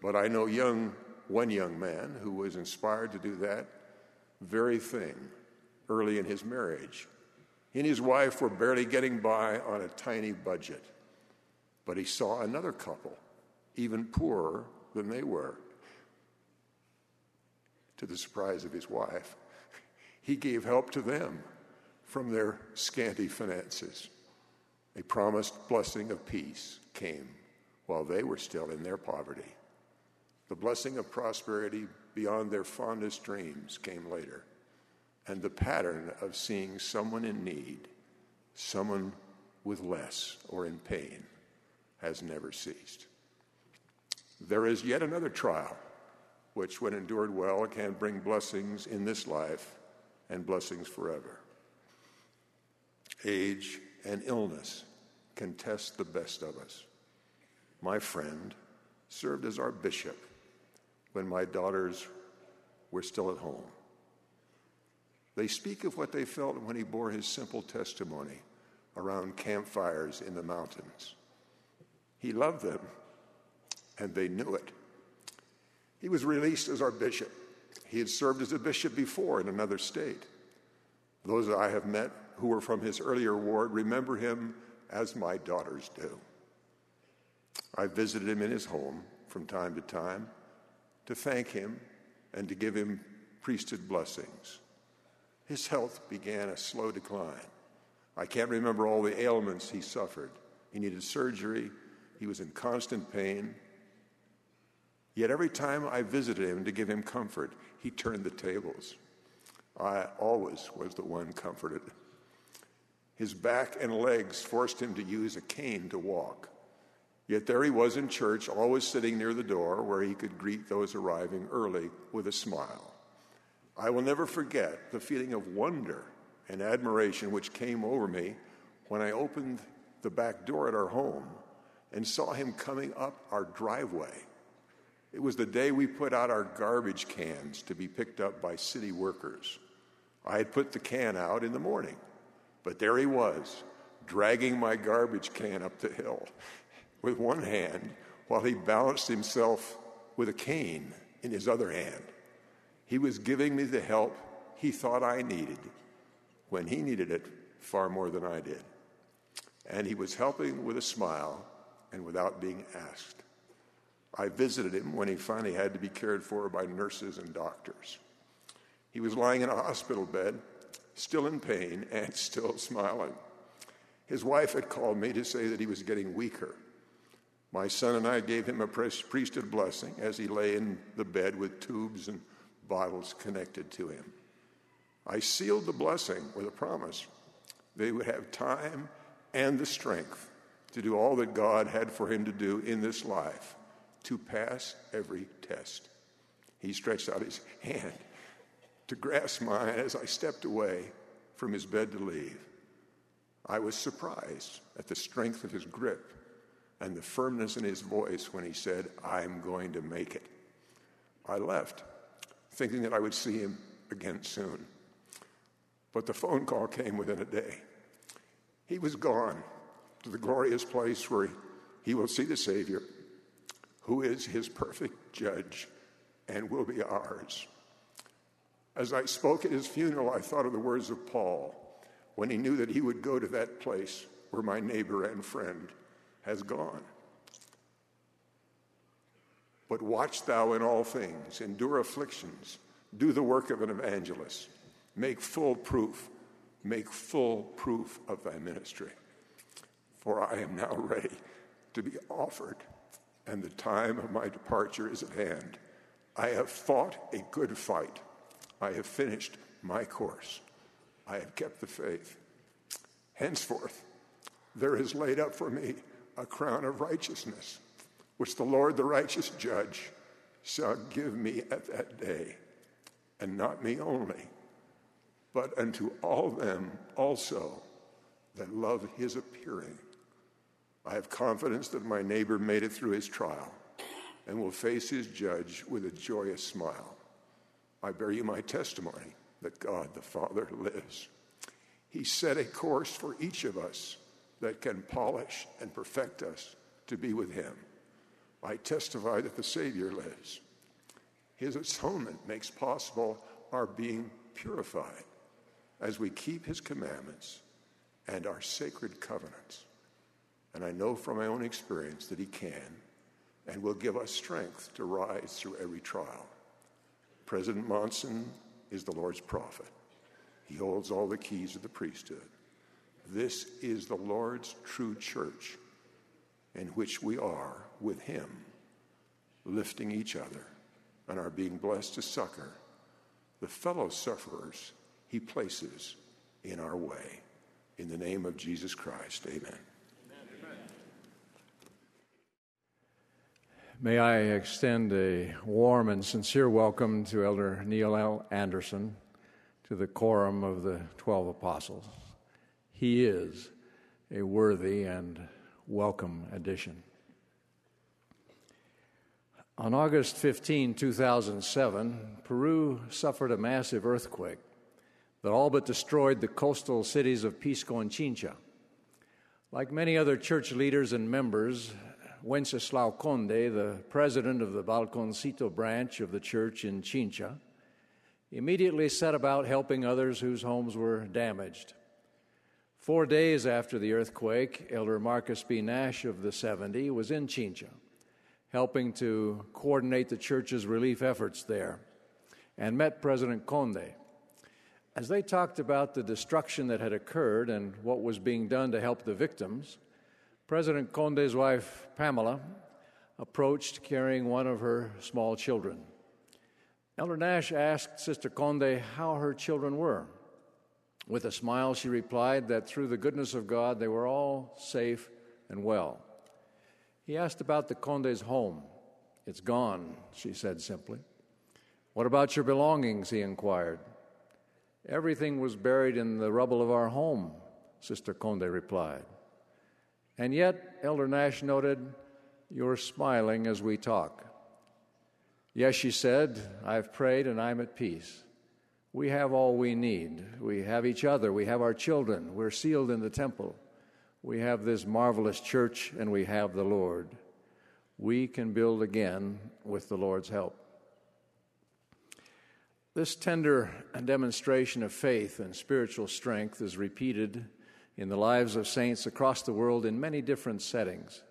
But I know young, one young man who was inspired to do that very thing early in his marriage. He and his wife were barely getting by on a tiny budget. But he saw another couple, even poorer than they were. To the surprise of his wife, he gave help to them from their scanty finances. A promised blessing of peace came while they were still in their poverty. The blessing of prosperity beyond their fondest dreams came later. And the pattern of seeing someone in need, someone with less or in pain, has never ceased. There is yet another trial, which, when endured well, can bring blessings in this life and blessings forever. Age and illness can test the best of us. My friend served as our bishop when my daughters were still at home. They speak of what they felt when he bore his simple testimony around campfires in the mountains. He loved them, and they knew it. He was released as our bishop. He had served as a bishop before in another state. Those that I have met who were from his earlier ward remember him as my daughters do. I visited him in his home from time to time to thank him and to give him priesthood blessings. His health began a slow decline. I can't remember all the ailments he suffered. He needed surgery, he was in constant pain. Yet every time I visited him to give him comfort, he turned the tables. I always was the one comforted. His back and legs forced him to use a cane to walk. Yet there he was in church, always sitting near the door where he could greet those arriving early with a smile. I will never forget the feeling of wonder and admiration which came over me when I opened the back door at our home and saw him coming up our driveway. It was the day we put out our garbage cans to be picked up by city workers. I had put the can out in the morning, but there he was, dragging my garbage can up the hill with one hand while he balanced himself with a cane in his other hand. He was giving me the help he thought I needed when he needed it far more than I did. And he was helping with a smile and without being asked. I visited him when he finally had to be cared for by nurses and doctors. He was lying in a hospital bed, still in pain and still smiling. His wife had called me to say that he was getting weaker. My son and I gave him a priesthood blessing as he lay in the bed with tubes and bottles connected to him. I sealed the blessing with a promise they would have time and the strength to do all that God had for him to do in this life, to pass every test. He stretched out his hand to grasp mine as I stepped away from his bed to leave. I was surprised at the strength of his grip and the firmness in his voice when he said, I'm going to make it. I left, thinking that I would see him again soon. But the phone call came within a day. He was gone to the glorious place where he will see the Savior, who is his perfect judge and will be ours. As I spoke at his funeral, I thought of the words of Paul when he knew that he would go to that place where my neighbor and friend has gone. But watch thou in all things, endure afflictions, do the work of an evangelist, make full proof, make full proof of thy ministry. For I am now ready to be offered, and the time of my departure is at hand. I have fought a good fight. I have finished my course. I have kept the faith. Henceforth, there is laid up for me a crown of righteousness, which the Lord, the righteous judge, shall give me at that day, and not me only, but unto all them also that love his appearing. I have confidence that my neighbor made it through his trial and will face his judge with a joyous smile. I bear you my testimony that God the Father lives. He set a course for each of us that can polish and perfect us to be with him. I testify that the Savior lives. His atonement makes possible our being purified as we keep his commandments and our sacred covenants. And I know from my own experience that He can and will give us strength to rise through every trial. President Monson is the Lord's prophet. He holds all the keys of the priesthood. This is the Lord's true church in which we are with Him, lifting each other and are being blessed to succor the fellow sufferers He places in our way. In the name of Jesus Christ, amen. May I extend a warm and sincere welcome to Elder Neil L. Andersen to the quorum of the Twelve Apostles. He is a worthy and welcome addition. On August 15, 2007, Peru suffered a massive earthquake that all but destroyed the coastal cities of Pisco and Chincha. Like many other church leaders and members, Wenceslao Conde, the president of the Balconcito branch of the church in Chincha, immediately set about helping others whose homes were damaged. Four days after the earthquake, Elder Marcus B. Nash of the 70 was in Chincha, helping to coordinate the church's relief efforts there, and met President Conde. As they talked about the destruction that had occurred and what was being done to help the victims, President Conde's wife, Pamela, approached carrying one of her small children. Elder Nash asked Sister Conde how her children were. With a smile, she replied that through the goodness of God, they were all safe and well. He asked about the Conde's home. It's gone, she said simply. What about your belongings? he inquired. Everything was buried in the rubble of our home, Sister Conde replied. And yet, Elder Nash noted, you're smiling as we talk. Yes, she said, I've prayed and I'm at peace. We have all we need. We have each other. We have our children. We're sealed in the temple. We have this marvelous church and we have the Lord. We can build again with the Lord's help. This tender demonstration of faith and spiritual strength is repeated in the lives of saints across the world in many different settings.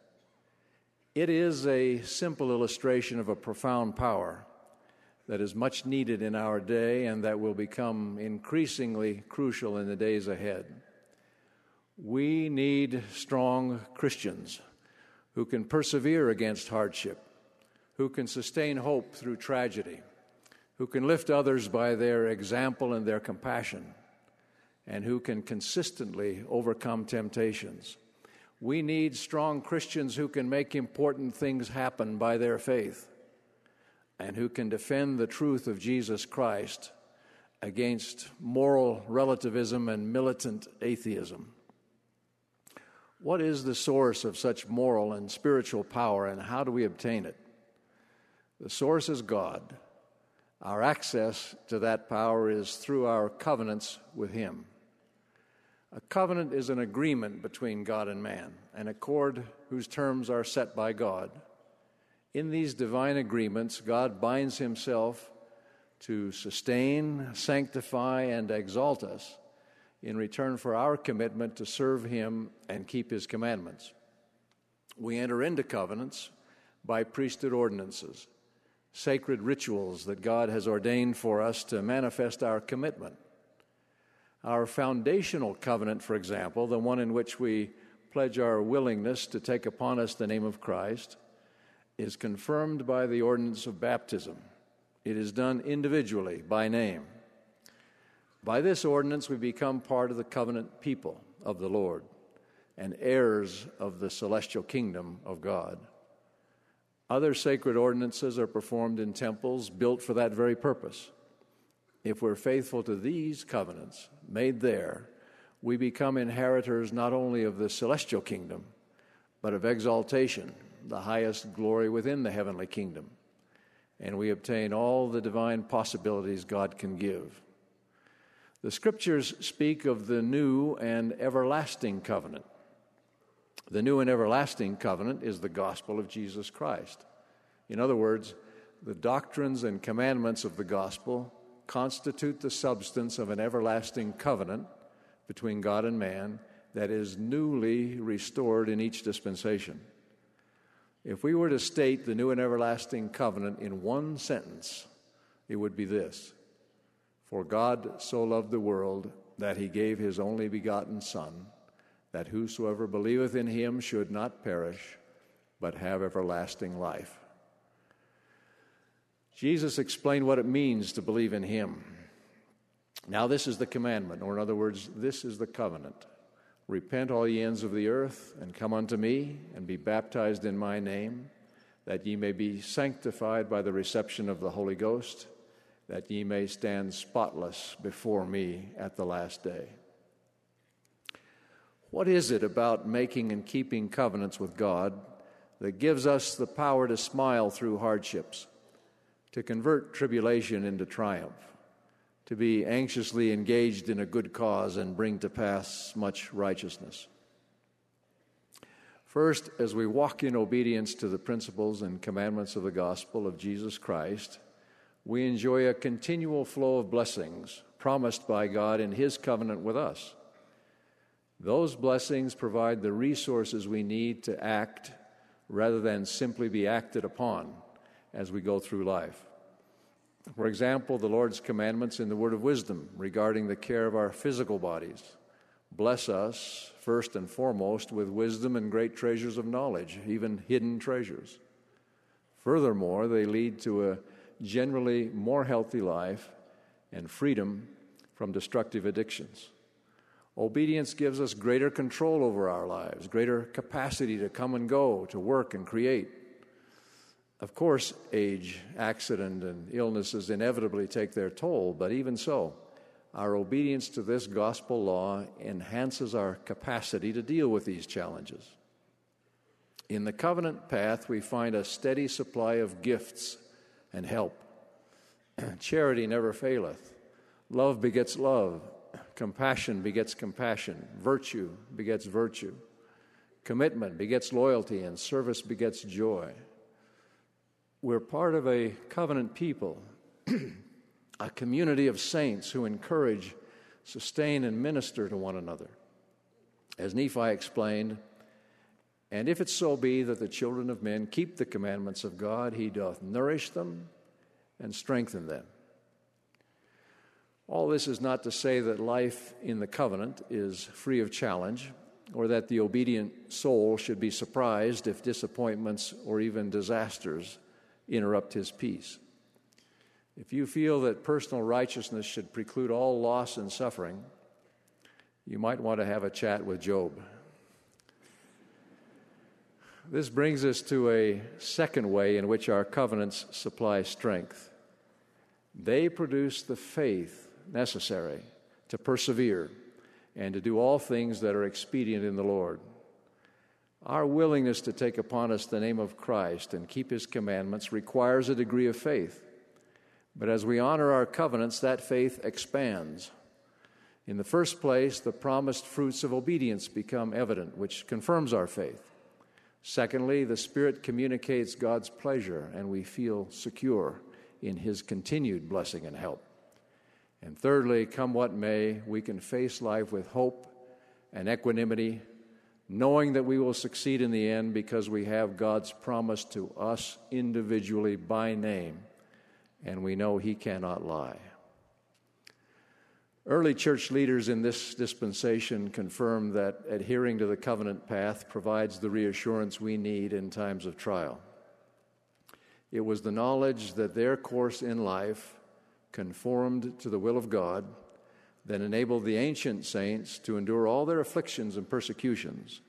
It is a simple illustration of a profound power that is much needed in our day and that will become increasingly crucial in the days ahead. We need strong Christians who can persevere against hardship, who can sustain hope through tragedy, who can lift others by their example and their compassion and who can consistently overcome temptations. We need strong Christians who can make important things happen by their faith and who can defend the truth of Jesus Christ against moral relativism and militant atheism. What is the source of such moral and spiritual power, and how do we obtain it? The source is God. Our access to that power is through our covenants with Him. A covenant is an agreement between God and man, an accord whose terms are set by God. In these divine agreements, God binds Himself to sustain, sanctify, and exalt us in return for our commitment to serve Him and keep His commandments. We enter into covenants by priesthood ordinances sacred rituals that God has ordained for us to manifest our commitment. Our foundational covenant, for example, the one in which we pledge our willingness to take upon us the name of Christ, is confirmed by the ordinance of baptism. It is done individually by name. By this ordinance, we become part of the covenant people of the Lord and heirs of the celestial kingdom of God. Other sacred ordinances are performed in temples built for that very purpose. If we're faithful to these covenants made there, we become inheritors not only of the celestial kingdom, but of exaltation, the highest glory within the heavenly kingdom. And we obtain all the divine possibilities God can give. The scriptures speak of the new and everlasting covenant. The new and everlasting covenant is the gospel of Jesus Christ. In other words, the doctrines and commandments of the gospel constitute the substance of an everlasting covenant between God and man that is newly restored in each dispensation. If we were to state the new and everlasting covenant in one sentence, it would be this For God so loved the world that he gave his only begotten Son that whosoever believeth in him should not perish, but have everlasting life. Jesus explained what it means to believe in him. Now, this is the commandment, or in other words, this is the covenant. Repent, all ye ends of the earth, and come unto me, and be baptized in my name, that ye may be sanctified by the reception of the Holy Ghost, that ye may stand spotless before me at the last day. What is it about making and keeping covenants with God that gives us the power to smile through hardships, to convert tribulation into triumph, to be anxiously engaged in a good cause and bring to pass much righteousness? First, as we walk in obedience to the principles and commandments of the gospel of Jesus Christ, we enjoy a continual flow of blessings promised by God in His covenant with us. Those blessings provide the resources we need to act rather than simply be acted upon as we go through life. For example, the Lord's commandments in the Word of Wisdom regarding the care of our physical bodies bless us, first and foremost, with wisdom and great treasures of knowledge, even hidden treasures. Furthermore, they lead to a generally more healthy life and freedom from destructive addictions. Obedience gives us greater control over our lives, greater capacity to come and go, to work and create. Of course, age, accident, and illnesses inevitably take their toll, but even so, our obedience to this gospel law enhances our capacity to deal with these challenges. In the covenant path, we find a steady supply of gifts and help. Charity never faileth. Love begets love. Compassion begets compassion. Virtue begets virtue. Commitment begets loyalty, and service begets joy. We're part of a covenant people, a community of saints who encourage, sustain, and minister to one another. As Nephi explained, and if it so be that the children of men keep the commandments of God, he doth nourish them and strengthen them. All this is not to say that life in the covenant is free of challenge or that the obedient soul should be surprised if disappointments or even disasters interrupt his peace. If you feel that personal righteousness should preclude all loss and suffering, you might want to have a chat with Job. This brings us to a second way in which our covenants supply strength. They produce the faith necessary to persevere and to do all things that are expedient in the Lord. Our willingness to take upon us the name of Christ and keep his commandments requires a degree of faith. But as we honor our covenants, that faith expands. In the first place, the promised fruits of obedience become evident, which confirms our faith. Secondly, the Spirit communicates God's pleasure, and we feel secure in His continued blessing and help. And thirdly, come what may, we can face life with hope and equanimity, knowing that we will succeed in the end because we have God's promise to us individually by name, and we know He cannot lie. Early church leaders in this dispensation confirm that adhering to the covenant path provides the reassurance we need in times of trial. It was the knowledge that their course in life conformed to the will of God that enabled the ancient saints to endure all their afflictions and persecutions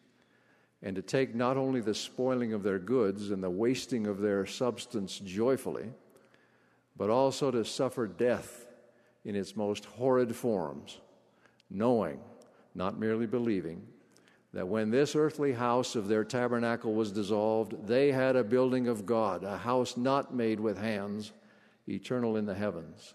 and to take not only the spoiling of their goods and the wasting of their substance joyfully, but also to suffer death in its most horrid forms, knowing, not merely believing, that when this earthly house of their tabernacle was dissolved, they had a building of God, a house not made with hands, eternal in the heavens.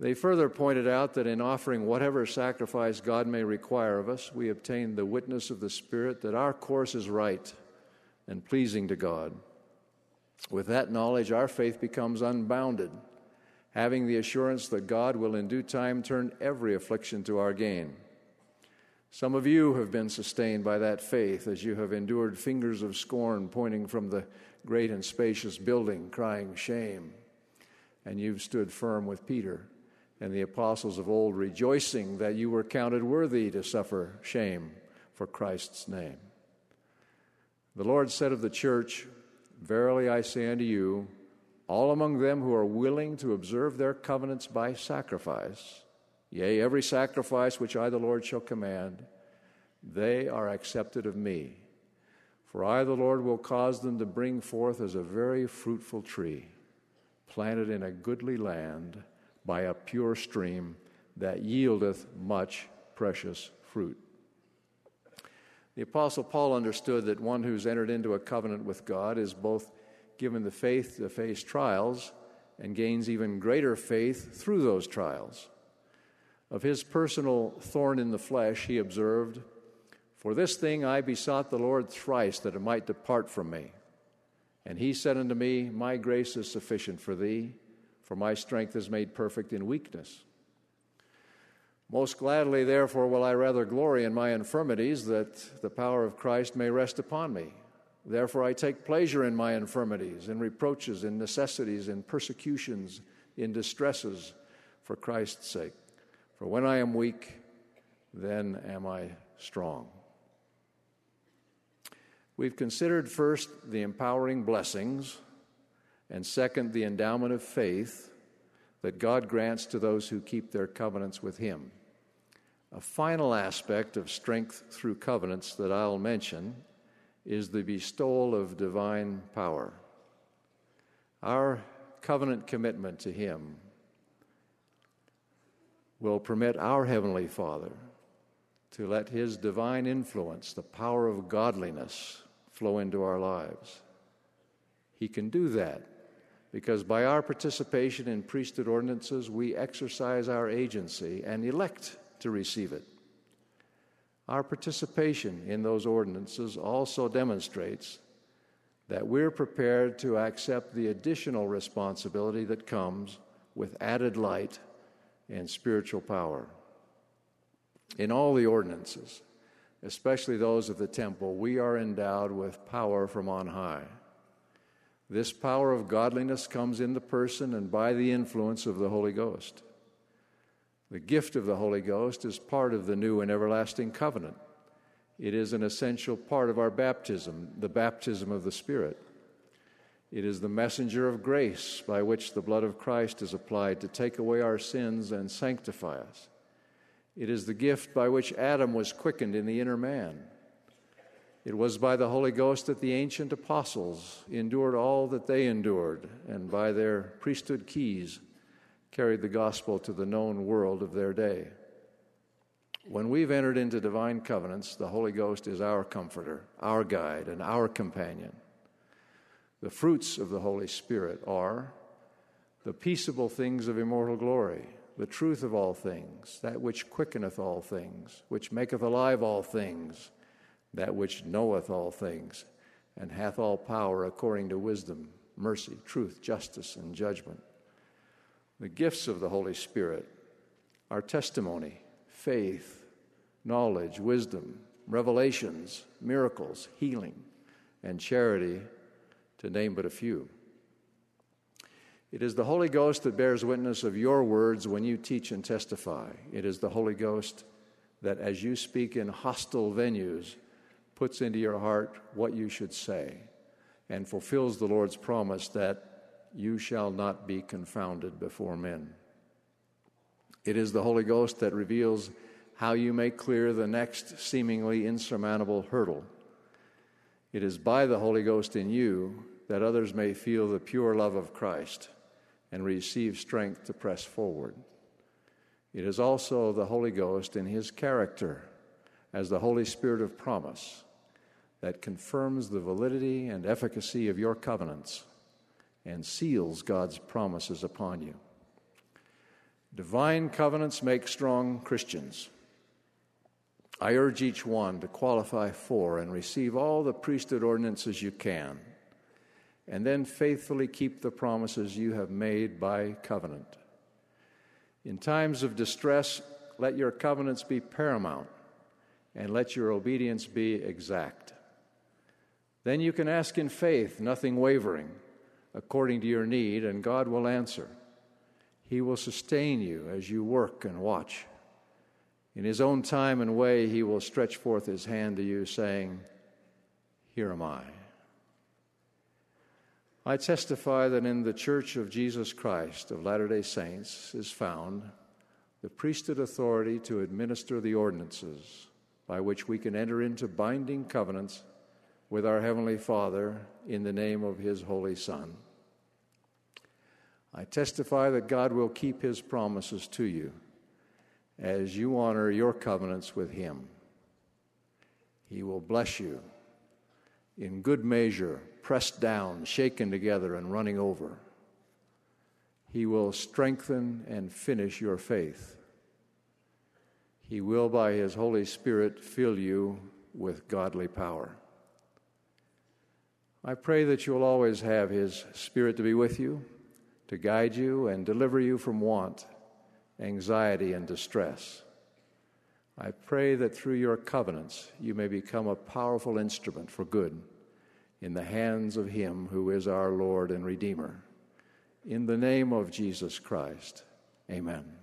They further pointed out that in offering whatever sacrifice God may require of us, we obtain the witness of the Spirit that our course is right and pleasing to God. With that knowledge, our faith becomes unbounded having the assurance that God will in due time turn every affliction to our gain. Some of you have been sustained by that faith as you have endured fingers of scorn pointing from the great and spacious building, crying, Shame. And you've stood firm with Peter and the apostles of old, rejoicing that you were counted worthy to suffer shame for Christ's name. The Lord said of the church, Verily I say unto you, all among them who are willing to observe their covenants by sacrifice, yea, every sacrifice which I, the Lord, shall command, they are accepted of me. For I, the Lord, will cause them to bring forth as a very fruitful tree, planted in a goodly land by a pure stream that yieldeth much precious fruit. The Apostle Paul understood that one who's entered into a covenant with God is both given the faith to face trials and gains even greater faith through those trials. Of his personal thorn in the flesh, he observed, For this thing I besought the Lord thrice that it might depart from me. And he said unto me, My grace is sufficient for thee, for my strength is made perfect in weakness. Most gladly, therefore, will I rather glory in my infirmities, that the power of Christ may rest upon me. Therefore, I take pleasure in my infirmities, in reproaches, in necessities, in persecutions, in distresses for Christ's sake. For when I am weak, then am I strong. We've considered first the empowering blessings, and second, the endowment of faith that God grants to those who keep their covenants with Him. A final aspect of strength through covenants that I'll mention is the bestowal of divine power. Our covenant commitment to Him will permit our Heavenly Father to let His divine influence, the power of godliness, flow into our lives. He can do that because by our participation in priesthood ordinances, we exercise our agency and elect to receive it. Our participation in those ordinances also demonstrates that we're prepared to accept the additional responsibility that comes with added light and spiritual power. In all the ordinances, especially those of the temple, we are endowed with power from on high. This power of godliness comes in the person and by the influence of the Holy Ghost. The gift of the Holy Ghost is part of the new and everlasting covenant. It is an essential part of our baptism, the baptism of the Spirit. It is the messenger of grace by which the blood of Christ is applied to take away our sins and sanctify us. It is the gift by which Adam was quickened in the inner man. It was by the Holy Ghost that the ancient apostles endured all that they endured, and by their priesthood keys carried the gospel to the known world of their day. When we've entered into divine covenants, the Holy Ghost is our comforter, our guide, and our companion. The fruits of the Holy Spirit are the peaceable things of immortal glory, the truth of all things, that which quickeneth all things, which maketh alive all things, that which knoweth all things, and hath all power according to wisdom, mercy, truth, justice, and judgment. The gifts of the Holy Spirit are testimony, faith, knowledge, wisdom, revelations, miracles, healing, and charity, to name but a few. It is the Holy Ghost that bears witness of your words when you teach and testify. It is the Holy Ghost that, as you speak in hostile venues, puts into your heart what you should say and fulfills the Lord's promise that you shall not be confounded before men. It is the Holy Ghost that reveals how you may clear the next seemingly insurmountable hurdle. It is by the Holy Ghost in you that others may feel the pure love of Christ and receive strength to press forward. It is also the Holy Ghost in His character as the Holy Spirit of promise that confirms the validity and efficacy of your covenants and seals God's promises upon you. Divine covenants make strong Christians. I urge each one to qualify for and receive all the priesthood ordinances you can and then faithfully keep the promises you have made by covenant. In times of distress, let your covenants be paramount and let your obedience be exact. Then you can ask in faith, nothing wavering, according to your need, and God will answer. He will sustain you as you work and watch. In His own time and way, He will stretch forth His hand to you, saying, Here am I. I testify that in the Church of Jesus Christ of Latter day Saints is found the priesthood authority to administer the ordinances by which we can enter into binding covenants with our Heavenly Father in the name of His Holy Son. I testify that God will keep His promises to you as you honor your covenants with Him. He will bless you in good measure pressed down, shaken together, and running over. He will strengthen and finish your faith. He will, by His Holy Spirit, fill you with godly power. I pray that you'll always have His Spirit to be with you, to guide you, and deliver you from want, anxiety, and distress. I pray that through your covenants you may become a powerful instrument for good in the hands of Him who is our Lord and Redeemer. In the name of Jesus Christ, amen.